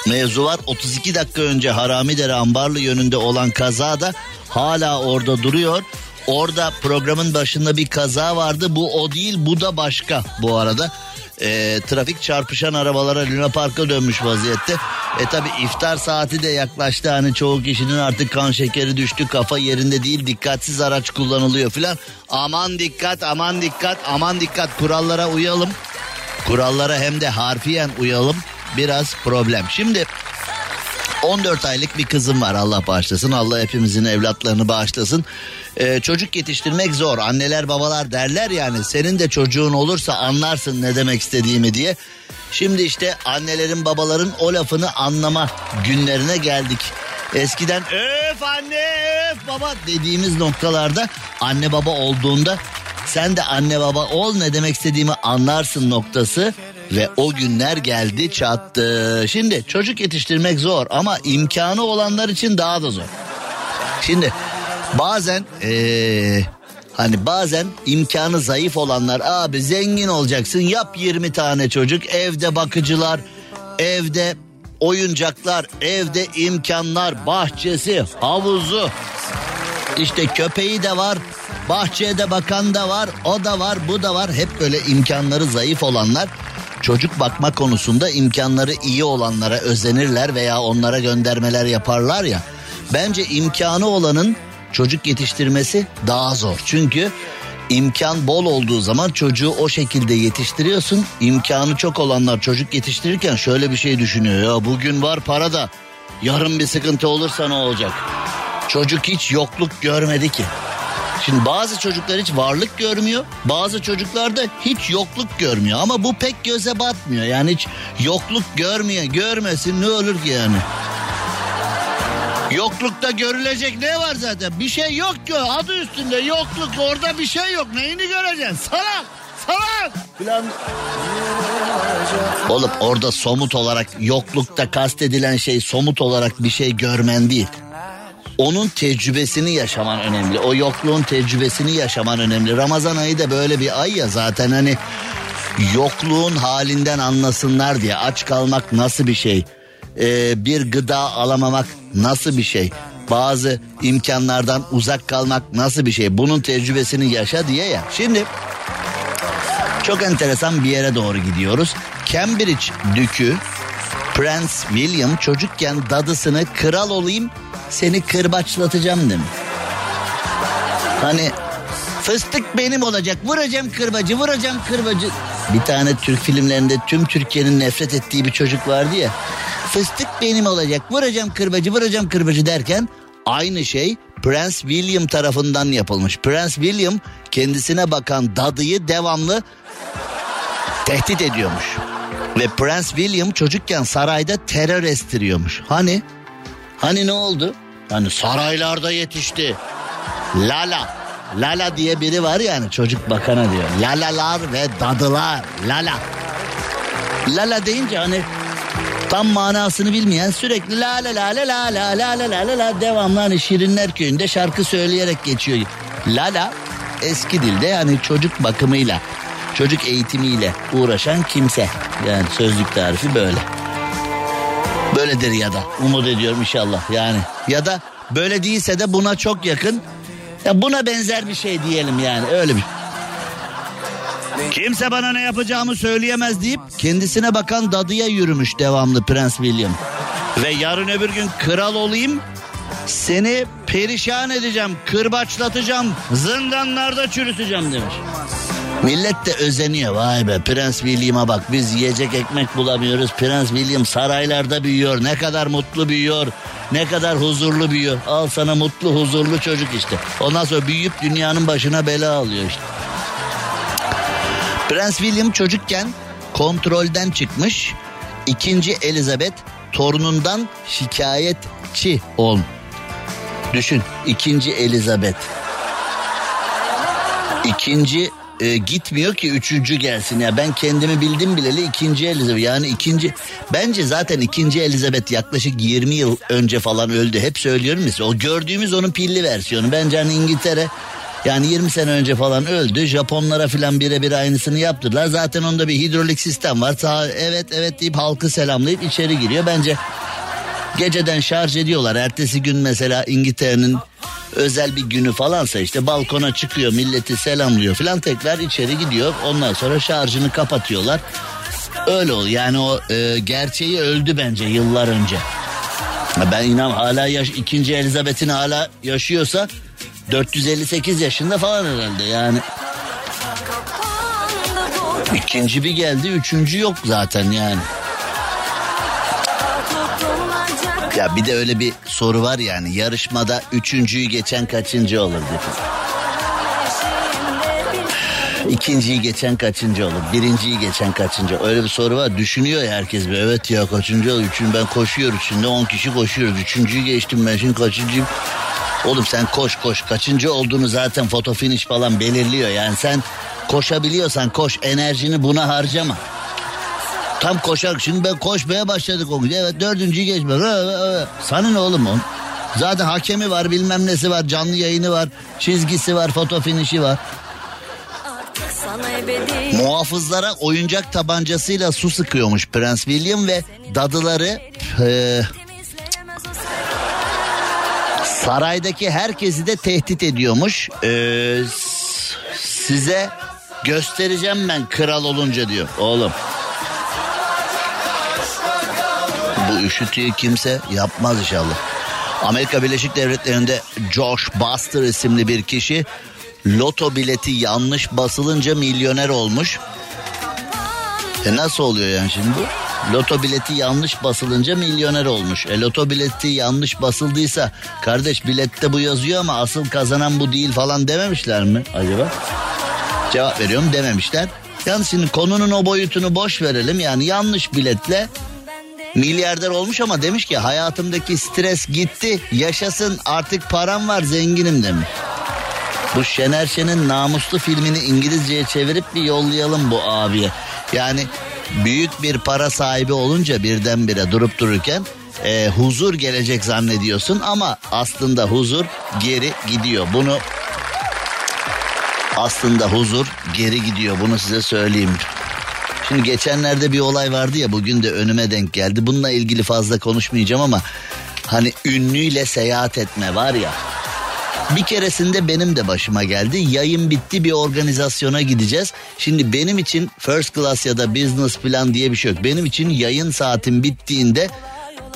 mevzu var. 32 dakika önce Haramidere Ambarlı yönünde olan kaza da hala orada duruyor. Orada programın başında bir kaza vardı. Bu o değil bu da başka bu arada. Ee, trafik çarpışan arabalara Luna Park'a dönmüş vaziyette. E tabi iftar saati de yaklaştı. Hani çoğu kişinin artık kan şekeri düştü. Kafa yerinde değil. Dikkatsiz araç kullanılıyor filan. Aman dikkat aman dikkat aman dikkat kurallara uyalım. Kurallara hem de harfiyen uyalım. Biraz problem. Şimdi 14 aylık bir kızım var Allah bağışlasın. Allah hepimizin evlatlarını bağışlasın. Ee, çocuk yetiştirmek zor. Anneler babalar derler yani senin de çocuğun olursa anlarsın ne demek istediğimi diye. Şimdi işte annelerin babaların o lafını anlama günlerine geldik. Eskiden öf anne öf baba dediğimiz noktalarda anne baba olduğunda sen de anne baba ol ne demek istediğimi anlarsın noktası ve o günler geldi çattı. Şimdi çocuk yetiştirmek zor ama imkanı olanlar için daha da zor. Şimdi bazen ee, hani bazen imkanı zayıf olanlar abi zengin olacaksın yap 20 tane çocuk evde bakıcılar evde oyuncaklar evde imkanlar bahçesi havuzu işte köpeği de var bahçede bakan da var o da var bu da var hep böyle imkanları zayıf olanlar çocuk bakma konusunda imkanları iyi olanlara özenirler veya onlara göndermeler yaparlar ya. Bence imkanı olanın çocuk yetiştirmesi daha zor. Çünkü imkan bol olduğu zaman çocuğu o şekilde yetiştiriyorsun. İmkanı çok olanlar çocuk yetiştirirken şöyle bir şey düşünüyor. Ya bugün var para da yarın bir sıkıntı olursa ne olacak? Çocuk hiç yokluk görmedi ki. Şimdi bazı çocuklar hiç varlık görmüyor. Bazı çocuklar da hiç yokluk görmüyor. Ama bu pek göze batmıyor. Yani hiç yokluk görmüyor. Görmesin ne olur ki yani. Yoklukta görülecek ne var zaten? Bir şey yok ki adı üstünde yokluk orada bir şey yok. Neyini göreceksin? Salak! Salak! Falan. Oğlum orada somut olarak yoklukta kastedilen şey somut olarak bir şey görmen değil onun tecrübesini yaşaman önemli. O yokluğun tecrübesini yaşaman önemli. Ramazan ayı da böyle bir ay ya zaten hani yokluğun halinden anlasınlar diye aç kalmak nasıl bir şey? Ee, bir gıda alamamak nasıl bir şey? Bazı imkanlardan uzak kalmak nasıl bir şey? Bunun tecrübesini yaşa diye ya. Şimdi çok enteresan bir yere doğru gidiyoruz. Cambridge Dükü Prince William çocukken dadısını kral olayım seni kırbaçlatacağım demiş. Hani fıstık benim olacak vuracağım kırbacı vuracağım kırbacı. Bir tane Türk filmlerinde tüm Türkiye'nin nefret ettiği bir çocuk vardı ya. Fıstık benim olacak vuracağım kırbacı vuracağım kırbacı derken aynı şey Prince William tarafından yapılmış. Prince William kendisine bakan dadıyı devamlı tehdit ediyormuş. Ve Prince William çocukken sarayda terör estiriyormuş. Hani Hani ne oldu? Hani saraylarda yetişti. Lala. Lala diye biri var yani çocuk bakana diyor. Lalalar ve dadılar. Lala. Lala deyince hani tam manasını bilmeyen sürekli la la la la la la la la la la la devamlı hani Şirinler Köyü'nde şarkı söyleyerek geçiyor. Lala eski dilde yani çocuk bakımıyla, çocuk eğitimiyle uğraşan kimse. Yani sözlük tarifi böyle. Böyledir ya da umut ediyorum inşallah yani. Ya da böyle değilse de buna çok yakın. Ya buna benzer bir şey diyelim yani öyle bir. Kimse bana ne yapacağımı söyleyemez deyip kendisine bakan dadıya yürümüş devamlı Prens William. Ve yarın öbür gün kral olayım seni perişan edeceğim, kırbaçlatacağım, zindanlarda çürüteceğim demiş. Millet de özeniyor vay be Prens William'a bak biz yiyecek ekmek bulamıyoruz. Prens William saraylarda büyüyor ne kadar mutlu büyüyor. Ne kadar huzurlu büyüyor. Al sana mutlu huzurlu çocuk işte. Ondan sonra büyüyüp dünyanın başına bela alıyor işte. Prens William çocukken kontrolden çıkmış. İkinci Elizabeth torunundan şikayetçi ol. Düşün ikinci Elizabeth. İkinci e, gitmiyor ki üçüncü gelsin ya ben kendimi bildim bileli ikinci Elizabeth yani ikinci bence zaten ikinci Elizabeth yaklaşık 20 yıl önce falan öldü hep söylüyorum ya o gördüğümüz onun pilli versiyonu bence hani İngiltere yani 20 sene önce falan öldü. Japonlara falan birebir aynısını yaptılar. Zaten onda bir hidrolik sistem var. Sağ, evet evet deyip halkı selamlayıp içeri giriyor. Bence geceden şarj ediyorlar. Ertesi gün mesela İngiltere'nin özel bir günü falansa işte balkona çıkıyor milleti selamlıyor falan tekrar içeri gidiyor. Ondan sonra şarjını kapatıyorlar. Öyle ol yani o e, gerçeği öldü bence yıllar önce. Ben inan hala yaş ikinci Elizabeth'in hala yaşıyorsa 458 yaşında falan herhalde yani. İkinci bir geldi üçüncü yok zaten yani. Ya bir de öyle bir soru var yani yarışmada üçüncüyü geçen kaçıncı olur diye. İkinciyi geçen kaçıncı olur? Birinciyi geçen kaçıncı? Öyle bir soru var. Düşünüyor ya herkes bir. Evet ya kaçıncı olur? Üçüncü ben koşuyoruz şimdi 10 kişi koşuyoruz. Üçüncüyü geçtim ben şimdi kaçıncıyım? Oğlum sen koş koş. Kaçıncı olduğunu zaten foto finish falan belirliyor. Yani sen koşabiliyorsan koş. Enerjini buna harcama. Tam koşar. Şimdi ben koşmaya başladık o gün. Evet dördüncüyü geçme. Sana ne oğlum on? Zaten hakemi var bilmem nesi var canlı yayını var çizgisi var foto finişi var. Muhafızlara oyuncak tabancasıyla su sıkıyormuş Prens William ve dadıları e, saraydaki herkesi de tehdit ediyormuş. E, size göstereceğim ben kral olunca diyor oğlum. Bu üşütüyü kimse yapmaz inşallah. Amerika Birleşik Devletleri'nde Josh Buster isimli bir kişi loto bileti yanlış basılınca milyoner olmuş. E nasıl oluyor yani şimdi bu? Loto bileti yanlış basılınca milyoner olmuş. E loto bileti yanlış basıldıysa kardeş bilette bu yazıyor ama asıl kazanan bu değil falan dememişler mi acaba? Cevap veriyorum dememişler. Yani şimdi konunun o boyutunu boş verelim. Yani yanlış biletle milyarder olmuş ama demiş ki hayatımdaki stres gitti. Yaşasın artık param var zenginim demiş. Bu Şener Şen'in namuslu filmini İngilizceye çevirip bir yollayalım bu abiye. Yani büyük bir para sahibi olunca birdenbire durup dururken e, huzur gelecek zannediyorsun ama aslında huzur geri gidiyor. Bunu aslında huzur geri gidiyor bunu size söyleyeyim. Şimdi geçenlerde bir olay vardı ya bugün de önüme denk geldi. Bununla ilgili fazla konuşmayacağım ama hani ünlüyle seyahat etme var ya. Bir keresinde benim de başıma geldi. Yayın bitti bir organizasyona gideceğiz. Şimdi benim için first class ya da business plan diye bir şey yok. Benim için yayın saatim bittiğinde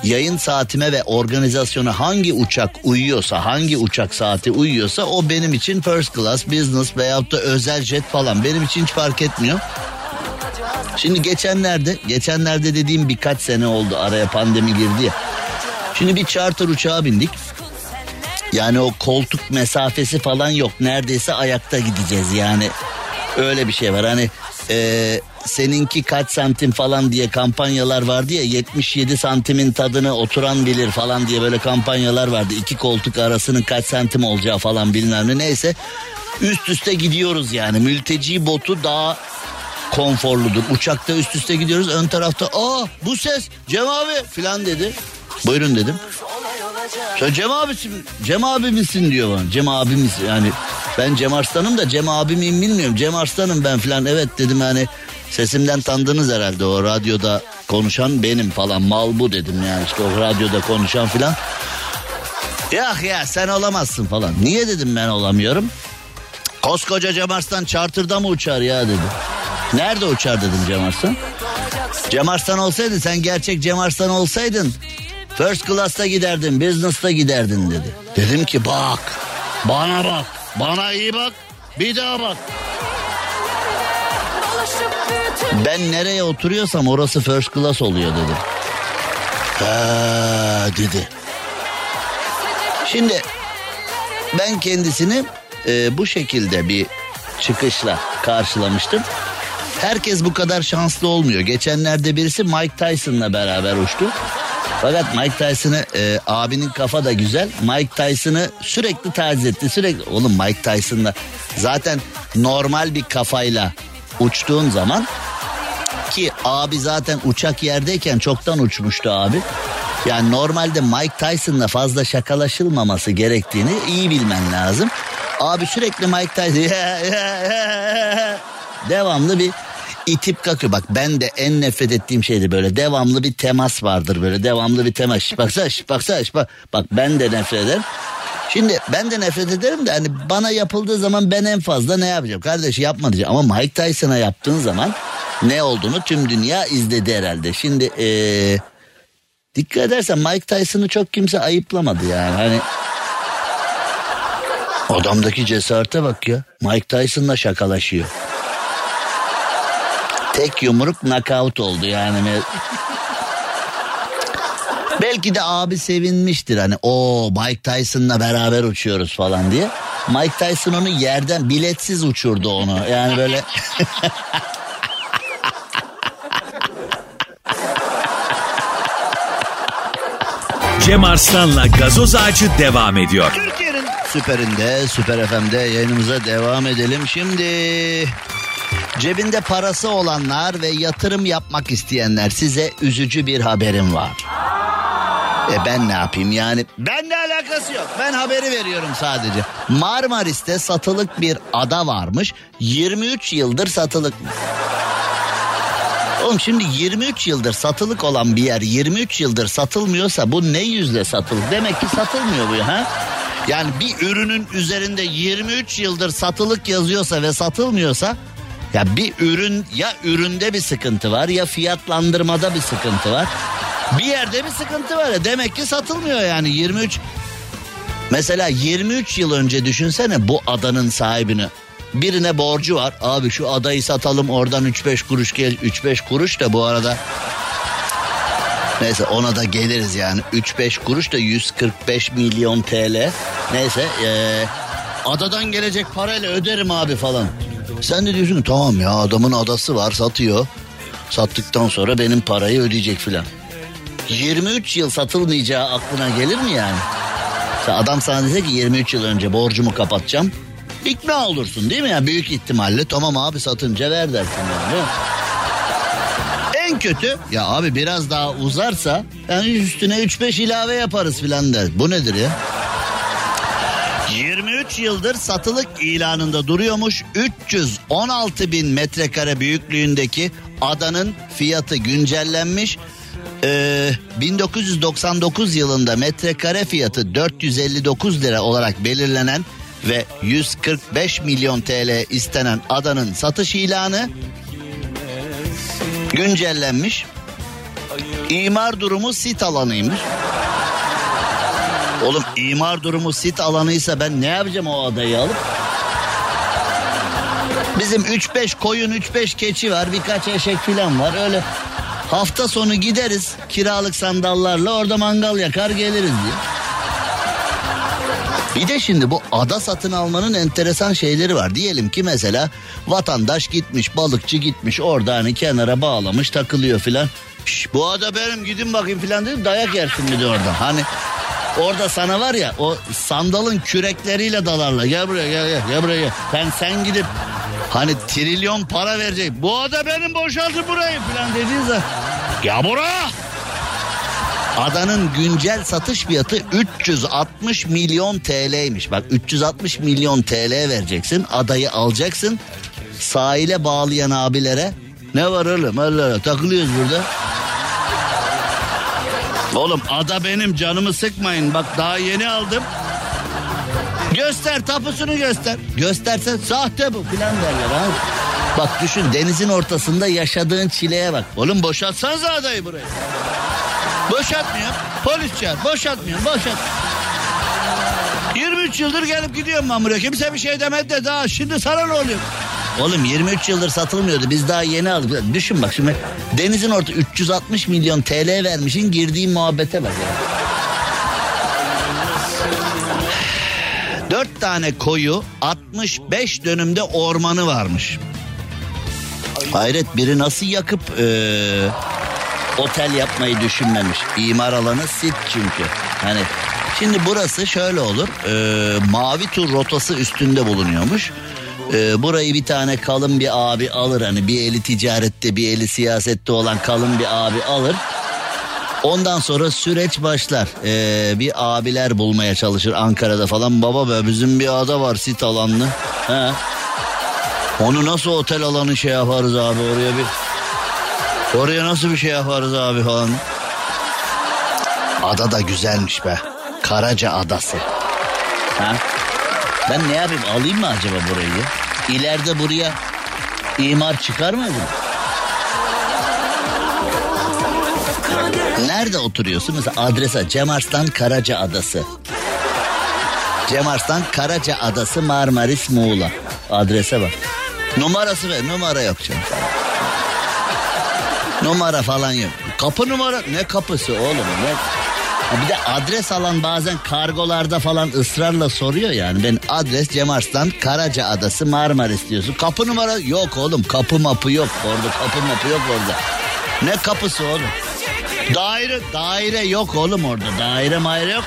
yayın saatime ve organizasyona hangi uçak uyuyorsa, hangi uçak saati uyuyorsa o benim için first class, business veyahut da özel jet falan benim için hiç fark etmiyor. Şimdi geçenlerde, geçenlerde dediğim birkaç sene oldu araya pandemi girdi ya. Şimdi bir charter uçağa bindik. Yani o koltuk mesafesi falan yok. Neredeyse ayakta gideceğiz yani. Öyle bir şey var. Hani e, seninki kaç santim falan diye kampanyalar vardı ya 77 santimin tadını oturan bilir falan diye böyle kampanyalar vardı. İki koltuk arasının kaç santim olacağı falan bilmem ne neyse. Üst üste gidiyoruz yani. Mülteci botu daha konforludur. Uçakta üst üste gidiyoruz. Ön tarafta aa bu ses Cem abi filan dedi. Buyurun dedim. Sen Cem abisin, Cem abi misin diyor bana. Cem abi misin yani ben Cem Arslan'ım da Cem abi miyim bilmiyorum. Cem Arslan'ım ben filan evet dedim yani sesimden tanıdınız herhalde o radyoda konuşan benim falan mal bu dedim yani işte o radyoda konuşan filan. Yok ya sen olamazsın falan. Niye dedim ben olamıyorum. Koskoca Cem Arslan charter'da mı uçar ya dedi. Nerede uçar dedim Cem Arslan. Cem Arslan olsaydı sen gerçek Cem Arslan olsaydın first class'ta giderdin business'ta giderdin dedi. Dedim ki bak bana bak bana iyi bak bir daha bak. Ben nereye oturuyorsam orası first class oluyor dedi. Ha dedi. Şimdi ben kendisini e, bu şekilde bir çıkışla karşılamıştım. Herkes bu kadar şanslı olmuyor. Geçenlerde birisi Mike Tyson'la beraber uçtu. Fakat Mike Tyson'ı e, abinin kafa da güzel. Mike Tyson'ı sürekli taciz etti. Sürekli oğlum Mike Tyson'la zaten normal bir kafayla uçtuğun zaman ki abi zaten uçak yerdeyken çoktan uçmuştu abi. Yani normalde Mike Tyson'la fazla şakalaşılmaması gerektiğini iyi bilmen lazım. Abi sürekli Mike Tyson devamlı bir itip kakıyor. Bak ben de en nefret ettiğim şeydi böyle devamlı bir temas vardır böyle devamlı bir temas. Şş, baksana şş, baksana bak. Bak ben de nefret ederim. Şimdi ben de nefret ederim de hani bana yapıldığı zaman ben en fazla ne yapacağım? Kardeş yapma diyeceğim ama Mike Tyson'a yaptığın zaman ne olduğunu tüm dünya izledi herhalde. Şimdi ee, dikkat edersen Mike Tyson'ı çok kimse ayıplamadı yani. Hani adamdaki cesarete bak ya. Mike Tyson'la şakalaşıyor. Tek yumruk knockout oldu yani. Belki de abi sevinmiştir hani o Mike Tyson'la beraber uçuyoruz falan diye. Mike Tyson onu yerden biletsiz uçurdu onu. Yani böyle Cem Arslan'la gazoz ağacı devam ediyor. Türkiye'nin süperinde, süper FM'de yayınımıza devam edelim. Şimdi cebinde parası olanlar ve yatırım yapmak isteyenler size üzücü bir haberim var. E ben ne yapayım yani? Ben ne alakası yok. Ben haberi veriyorum sadece. Marmaris'te satılık bir ada varmış. 23 yıldır satılık. Oğlum şimdi 23 yıldır satılık olan bir yer 23 yıldır satılmıyorsa bu ne yüzle satılık? Demek ki satılmıyor bu ha? Yani bir ürünün üzerinde 23 yıldır satılık yazıyorsa ve satılmıyorsa ya bir ürün ya üründe bir sıkıntı var ya fiyatlandırmada bir sıkıntı var. Bir yerde bir sıkıntı var ya demek ki satılmıyor yani 23 Mesela 23 yıl önce düşünsene bu adanın sahibini. Birine borcu var. Abi şu adayı satalım oradan 3-5 kuruş gel. 3-5 kuruş da bu arada Neyse ona da geliriz yani. 3-5 kuruş da 145 milyon TL. Neyse ee, adadan gelecek parayla öderim abi falan. Sen de diyorsun ki, tamam ya adamın adası var satıyor. Sattıktan sonra benim parayı ödeyecek filan. 23 yıl satılmayacağı aklına gelir mi yani? Adam sana dese ki 23 yıl önce borcumu kapatacağım. İkna olursun değil mi ya? Büyük ihtimalle tamam abi satınca ver dersin yani. En kötü ya abi biraz daha uzarsa yani üstüne 3-5 ilave yaparız filan der. Bu nedir ya? 23 yıldır satılık ilanında duruyormuş 316 bin metrekare büyüklüğündeki adanın fiyatı güncellenmiş. Ee, 1999 yılında metrekare fiyatı 459 lira olarak belirlenen ve 145 milyon TL istenen adanın satış ilanı güncellenmiş. İmar durumu sit alanıymış. Oğlum imar durumu sit alanıysa ben ne yapacağım o adayı alıp? Bizim 3-5 koyun 3-5 keçi var birkaç eşek filan var öyle hafta sonu gideriz kiralık sandallarla orada mangal yakar geliriz diye. Bir de şimdi bu ada satın almanın enteresan şeyleri var. Diyelim ki mesela vatandaş gitmiş, balıkçı gitmiş, orada hani kenara bağlamış, takılıyor filan. Şş, bu ada benim gidin bakayım filan dedi dayak yersin bir de orada. Hani orada sana var ya o sandalın kürekleriyle dalarla. Gel buraya gel gel, gel buraya gel. Sen sen gidip hani trilyon para verecek. Bu ada benim boşaltın burayı filan dediğin zaman. Ya buraya. Adanın güncel satış fiyatı 360 milyon TL'ymiş. Bak 360 milyon TL vereceksin. Adayı alacaksın. Sahile bağlayan abilere. Ne var oğlum? Allah Allah takılıyoruz burada. Oğlum ada benim canımı sıkmayın. Bak daha yeni aldım. Göster tapusunu göster. Göstersen sahte bu filan derler ha. Bak düşün denizin ortasında yaşadığın çileye bak. Oğlum boşaltsanıza adayı buraya. Boşaltmıyor. Polis çağır. Boşaltmıyor. Boşalt. 23 yıldır gelip gidiyorum ben. Kimse bir şey demedi de daha şimdi sana ne oluyor? Oğlum 23 yıldır satılmıyordu. Biz daha yeni aldık. Düşün bak şimdi denizin orta 360 milyon TL vermişin girdiğin muhabbete bak ya. Dört tane koyu 65 dönümde ormanı varmış. Hayret biri nasıl yakıp eee, otel yapmayı düşünmemiş. İmar alanı sit çünkü. Hani şimdi burası şöyle olur. eee, mavi tur rotası üstünde bulunuyormuş. Eee, burayı bir tane kalın bir abi alır hani bir eli ticarette bir eli siyasette olan kalın bir abi alır. Ondan sonra süreç başlar. Ee, bir abiler bulmaya çalışır Ankara'da falan. Baba be bizim bir ada var sit alanlı. He. Onu nasıl otel alanı şey yaparız abi oraya bir. Oraya nasıl bir şey yaparız abi falan. Ada da güzelmiş be. Karaca Adası. Ha? Ben ne yapayım alayım mı acaba burayı? İleride buraya imar çıkar mı? Nerede oturuyorsun? Mesela adrese Cem Arslan Karaca Adası. Cem Arslan Karaca Adası Marmaris Muğla. Adrese bak. Numarası ver. Numara yok canım. Numara falan yok. Kapı numara ne kapısı oğlum ne? Ha Bir de adres alan bazen kargolarda falan ısrarla soruyor yani. Ben adres Cem Arslan Karaca Adası Marmaris diyorsun. Kapı numara yok oğlum. Kapı mapı yok orada. Kapı mapı yok orada. Ne kapısı oğlum? Daire daire yok oğlum orada. Daire mayre yok.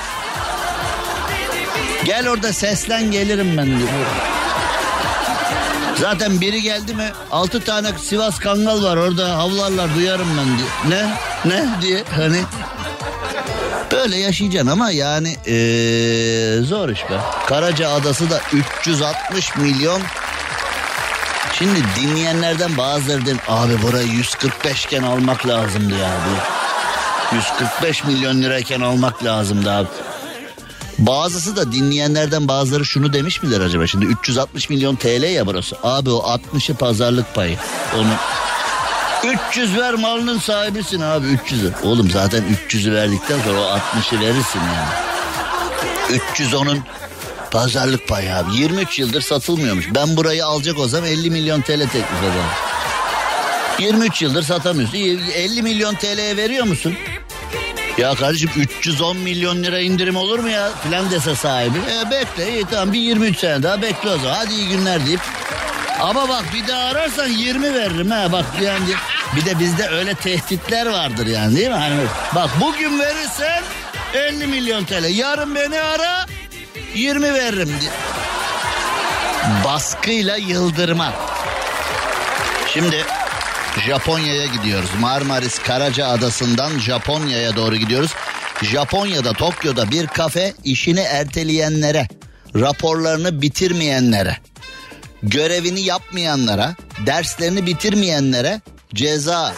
Gel orada seslen gelirim ben diyor. Zaten biri geldi mi altı tane Sivas Kangal var orada havlarlar duyarım ben diye. Ne? Ne diye hani. Böyle yaşayacaksın ama yani ee, zor iş be. Karaca Adası da 360 milyon. Şimdi dinleyenlerden bazıları der, abi burayı 145 iken almak lazımdı ya. Bu. 145 milyon lirayken almak lazımdı abi. Bazısı da dinleyenlerden bazıları şunu demiş midir acaba? Şimdi 360 milyon TL ya burası. Abi o 60'ı pazarlık payı. Onu 300 ver malının sahibisin abi 300. Oğlum zaten 300'ü verdikten sonra o 60'ı verirsin yani. 300 onun pazarlık payı abi. 23 yıldır satılmıyormuş. Ben burayı alacak olsam 50 milyon TL teklif ederim. 23 yıldır satamıyorsun. 50 milyon TL'ye veriyor musun? Ya kardeşim 310 milyon lira indirim olur mu ya filan dese sahibi. E bekle iyi tamam bir 23 sene daha bekle o zaman hadi iyi günler deyip. Ama bak bir daha ararsan 20 veririm ha bak yani. Bir de bizde öyle tehditler vardır yani değil mi? Hani bak bugün verirsen 50 milyon TL yarın beni ara 20 veririm diye. Baskıyla yıldırma. Şimdi Japonya'ya gidiyoruz. Marmaris Karaca Adası'ndan Japonya'ya doğru gidiyoruz. Japonya'da Tokyo'da bir kafe işini erteleyenlere, raporlarını bitirmeyenlere, görevini yapmayanlara, derslerini bitirmeyenlere ceza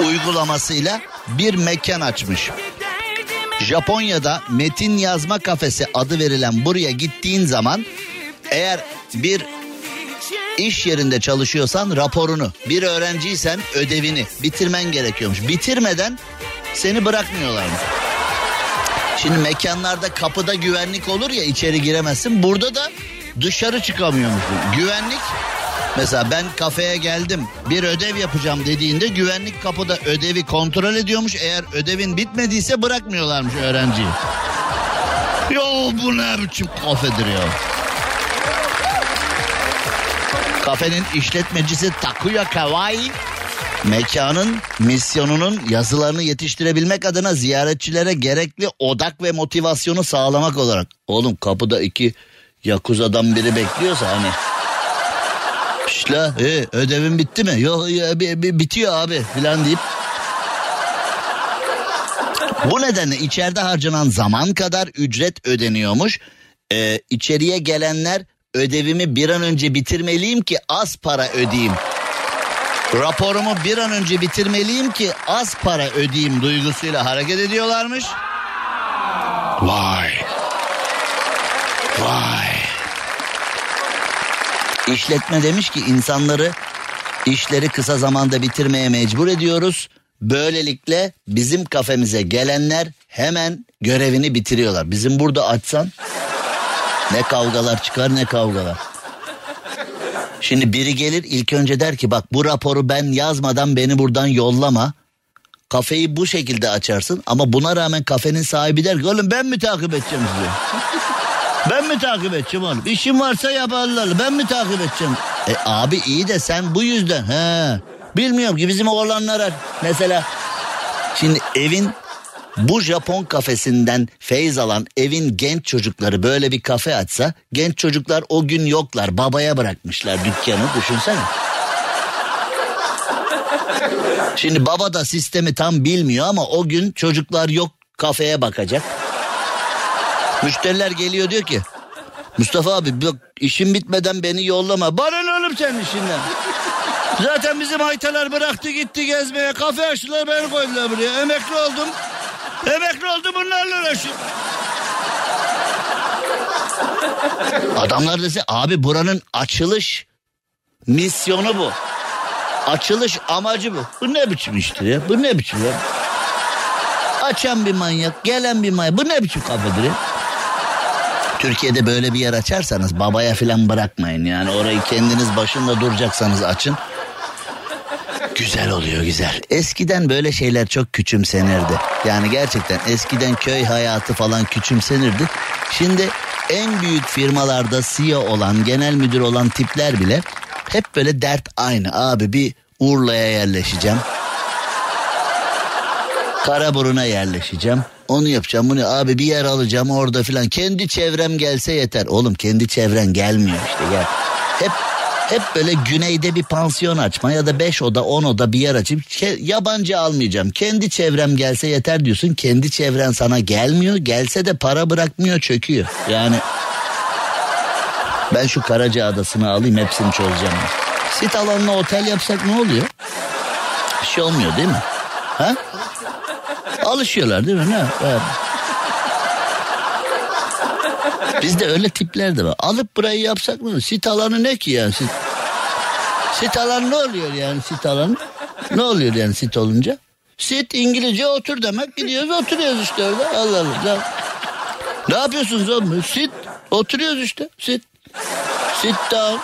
uygulamasıyla bir mekan açmış. Japonya'da metin yazma kafesi adı verilen buraya gittiğin zaman eğer bir iş yerinde çalışıyorsan raporunu, bir öğrenciysen ödevini bitirmen gerekiyormuş. Bitirmeden seni bırakmıyorlarmış. Şimdi mekanlarda kapıda güvenlik olur ya içeri giremezsin. Burada da dışarı çıkamıyormuşsun. Güvenlik mesela ben kafeye geldim bir ödev yapacağım dediğinde güvenlik kapıda ödevi kontrol ediyormuş. Eğer ödevin bitmediyse bırakmıyorlarmış öğrenciyi. Yo bu ne biçim kafedir ya. Kafenin işletmecisi Takuya Kawai mekanın misyonunun yazılarını yetiştirebilmek adına ziyaretçilere gerekli odak ve motivasyonu sağlamak olarak. Oğlum kapıda iki yakuzadan biri bekliyorsa hani işte e, ödevin bitti mi? Yok ya, bi- bi- bitiyor abi filan deyip bu nedenle içeride harcanan zaman kadar ücret ödeniyormuş. Ee, içeriye gelenler ödevimi bir an önce bitirmeliyim ki az para ödeyeyim. Raporumu bir an önce bitirmeliyim ki az para ödeyeyim duygusuyla hareket ediyorlarmış. Vay. İşletme demiş ki insanları işleri kısa zamanda bitirmeye mecbur ediyoruz. Böylelikle bizim kafemize gelenler hemen görevini bitiriyorlar. Bizim burada açsan ne kavgalar çıkar ne kavgalar. Şimdi biri gelir ilk önce der ki bak bu raporu ben yazmadan beni buradan yollama. Kafeyi bu şekilde açarsın ama buna rağmen kafenin sahibi der ki oğlum ben mi takip edeceğim sizi? Ben mi takip edeceğim oğlum? İşim varsa yaparlar. Ben mi takip edeceğim? E abi iyi de sen bu yüzden. He. Bilmiyorum ki bizim oğlanlar mesela. Şimdi evin bu Japon kafesinden feyz alan evin genç çocukları böyle bir kafe açsa genç çocuklar o gün yoklar babaya bırakmışlar dükkanı düşünsene. Şimdi baba da sistemi tam bilmiyor ama o gün çocuklar yok kafeye bakacak. Müşteriler geliyor diyor ki Mustafa abi bak işim bitmeden beni yollama. Bana ne oğlum senin işinden? Zaten bizim haytalar bıraktı gitti gezmeye. Kafe açtılar beni koydular buraya. Emekli oldum. Emekli oldum bunlarla uğraşıyorum. Adamlar dese abi buranın açılış misyonu bu. Açılış amacı bu. Bu ne biçim iştir ya? Bu ne biçim ya? Açan bir manyak, gelen bir manyak. Bu ne biçim kafedir ya? Türkiye'de böyle bir yer açarsanız babaya filan bırakmayın. Yani orayı kendiniz başında duracaksanız açın. Güzel oluyor güzel. Eskiden böyle şeyler çok küçümsenirdi. Yani gerçekten eskiden köy hayatı falan küçümsenirdi. Şimdi en büyük firmalarda CEO olan, genel müdür olan tipler bile hep böyle dert aynı. Abi bir Urla'ya yerleşeceğim. Karaburun'a yerleşeceğim. Onu yapacağım bunu abi bir yer alacağım orada filan. Kendi çevrem gelse yeter. Oğlum kendi çevren gelmiyor işte gel. Hep hep böyle güneyde bir pansiyon açma ya da beş oda on oda bir yer açıp yabancı almayacağım. Kendi çevrem gelse yeter diyorsun. Kendi çevren sana gelmiyor. Gelse de para bırakmıyor çöküyor. Yani ben şu Karaca Adası'nı alayım hepsini çözeceğim. Sit alanına otel yapsak ne oluyor? Bir şey olmuyor değil mi? Ha? Alışıyorlar değil mi? Ne? Evet. Bizde öyle tipler de var. Alıp burayı yapsak mı? Sit alanı ne ki yani? Sit, sit alanı ne oluyor yani sit alanı? Ne oluyor yani sit olunca? Sit İngilizce otur demek. Gidiyoruz oturuyoruz işte orada. Allah Allah. Ne yapıyorsunuz oğlum? Sit. Oturuyoruz işte. Sit. Sit down.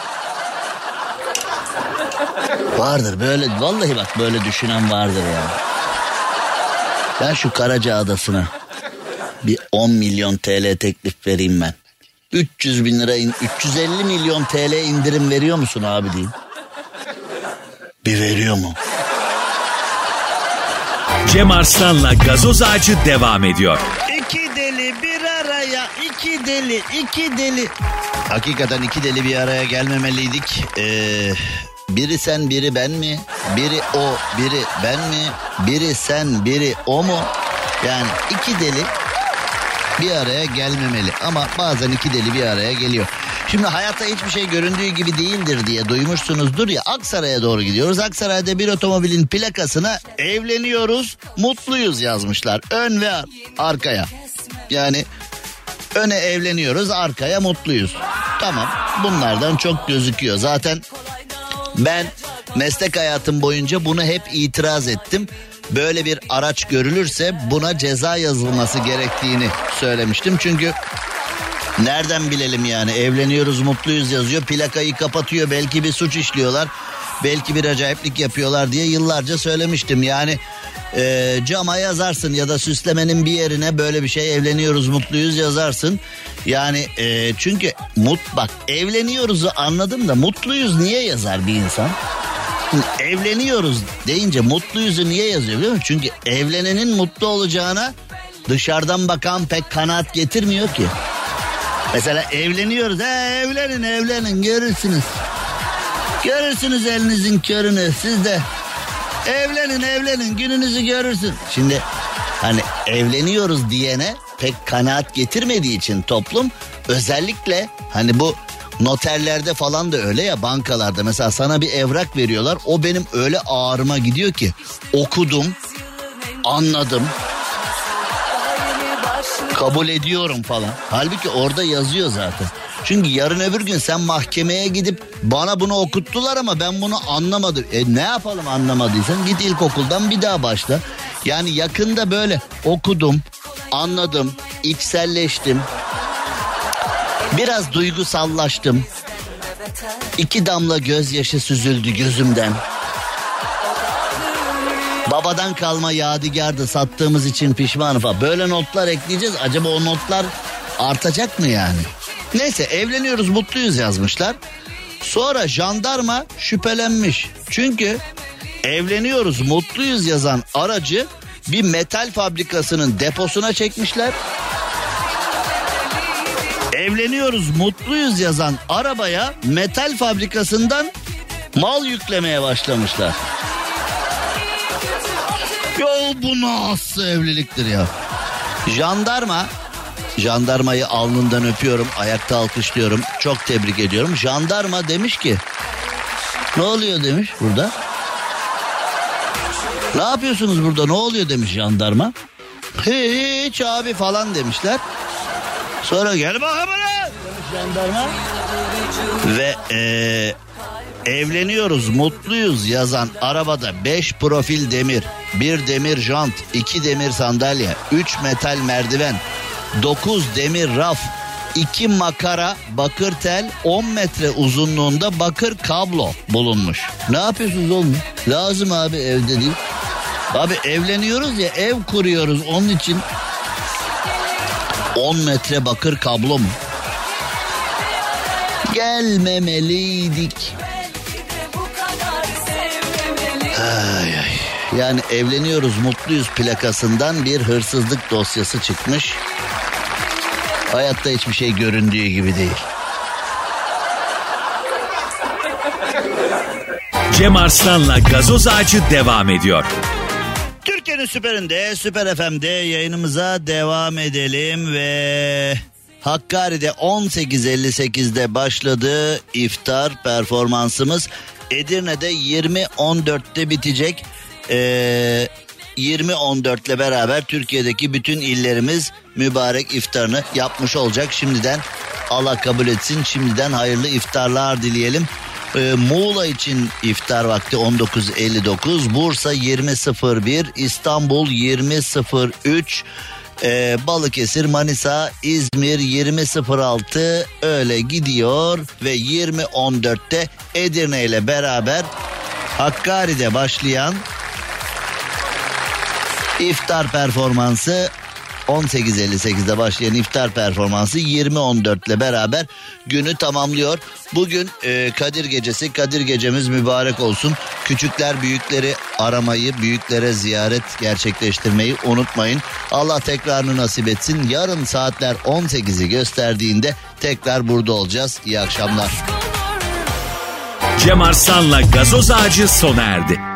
Vardır böyle. Vallahi bak böyle düşünen vardır yani. Ben şu Karaca Adası'na bir 10 milyon TL teklif vereyim ben. 300 bin lira, in- 350 milyon TL indirim veriyor musun abi diyeyim. Bir veriyor mu? Cem Arslan'la gazoz ağacı devam ediyor. İki deli bir araya, iki deli, iki deli. Hakikaten iki deli bir araya gelmemeliydik. Ee, biri sen, biri ben mi? Biri o, biri ben mi? Biri sen, biri o mu? Yani iki deli bir araya gelmemeli. Ama bazen iki deli bir araya geliyor. Şimdi hayatta hiçbir şey göründüğü gibi değildir diye duymuşsunuzdur ya Aksaray'a doğru gidiyoruz. Aksaray'da bir otomobilin plakasına evleniyoruz, mutluyuz yazmışlar. Ön ve ar- arkaya. Yani öne evleniyoruz, arkaya mutluyuz. Tamam bunlardan çok gözüküyor. Zaten ben meslek hayatım boyunca bunu hep itiraz ettim. Böyle bir araç görülürse buna ceza yazılması gerektiğini söylemiştim. Çünkü nereden bilelim yani evleniyoruz mutluyuz yazıyor plakayı kapatıyor belki bir suç işliyorlar. Belki bir acayiplik yapıyorlar diye yıllarca söylemiştim. Yani e, cama yazarsın ya da süslemenin bir yerine böyle bir şey evleniyoruz mutluyuz yazarsın. Yani e, çünkü mut bak evleniyoruzu anladım da mutluyuz niye yazar bir insan? Evleniyoruz deyince mutluyuzu niye yazıyor biliyor musun? Çünkü evlenenin mutlu olacağına dışarıdan bakan pek kanaat getirmiyor ki. Mesela evleniyoruz. He evlenin evlenin görürsünüz. Görürsünüz elinizin körünü siz de. Evlenin evlenin gününüzü görürsün. Şimdi hani evleniyoruz diyene pek kanaat getirmediği için toplum özellikle hani bu noterlerde falan da öyle ya bankalarda mesela sana bir evrak veriyorlar o benim öyle ağrıma gidiyor ki okudum anladım kabul ediyorum falan. Halbuki orada yazıyor zaten. Çünkü yarın öbür gün sen mahkemeye gidip bana bunu okuttular ama ben bunu anlamadım. E ne yapalım anlamadıysan git ilkokuldan bir daha başla. Yani yakında böyle okudum, anladım, içselleştim. Biraz duygusallaştım. İki damla gözyaşı süzüldü gözümden. Babadan kalma yadigardı sattığımız için pişmanım falan. Böyle notlar ekleyeceğiz. Acaba o notlar artacak mı yani? Neyse evleniyoruz mutluyuz yazmışlar. Sonra jandarma şüphelenmiş. Çünkü evleniyoruz mutluyuz yazan aracı bir metal fabrikasının deposuna çekmişler. Evleniyoruz mutluyuz yazan arabaya metal fabrikasından mal yüklemeye başlamışlar. Ya bu nasıl evliliktir ya? Jandarma, jandarmayı alnından öpüyorum, ayakta alkışlıyorum, çok tebrik ediyorum. Jandarma demiş ki, ne oluyor demiş burada? Ne yapıyorsunuz burada ne oluyor demiş jandarma. Hiç abi falan demişler. Sonra gel bakalım lan. Jandarma. Ve eee Evleniyoruz, mutluyuz yazan arabada 5 profil demir, 1 demir jant, 2 demir sandalye, 3 metal merdiven, 9 demir raf, 2 makara bakır tel, 10 metre uzunluğunda bakır kablo bulunmuş. Ne yapıyorsunuz oğlum? Lazım abi evde değil. Abi evleniyoruz ya ev kuruyoruz onun için 10 metre bakır kablo mu? Gelmemeliydik. Ay ay. Yani evleniyoruz mutluyuz plakasından bir hırsızlık dosyası çıkmış. Hayatta hiçbir şey göründüğü gibi değil. Cem Arslan'la gazoz ağacı devam ediyor. Türkiye'nin süperinde, Süper FM'de yayınımıza devam edelim ve Hakkari'de 18.58'de başladı iftar performansımız. Edirne'de 20.14'te bitecek. Ee, 20.14 ile beraber Türkiye'deki bütün illerimiz mübarek iftarını yapmış olacak. Şimdiden Allah kabul etsin. Şimdiden hayırlı iftarlar dileyelim. Ee, Muğla için iftar vakti 19.59, Bursa 20.01, İstanbul 20.03, ee, Balıkesir, Manisa, İzmir 20.06 öyle gidiyor ve 20.14'te Edirne ile beraber Hakkari'de başlayan iftar performansı 18.58'de başlayan iftar performansı 20.14 ile beraber günü tamamlıyor. Bugün e, Kadir Gecesi, Kadir Gecemiz mübarek olsun. Küçükler büyükleri aramayı, büyüklere ziyaret gerçekleştirmeyi unutmayın. Allah tekrarını nasip etsin. Yarın saatler 18'i gösterdiğinde tekrar burada olacağız. İyi akşamlar. Cem Arslan'la gazoz ağacı sona erdi.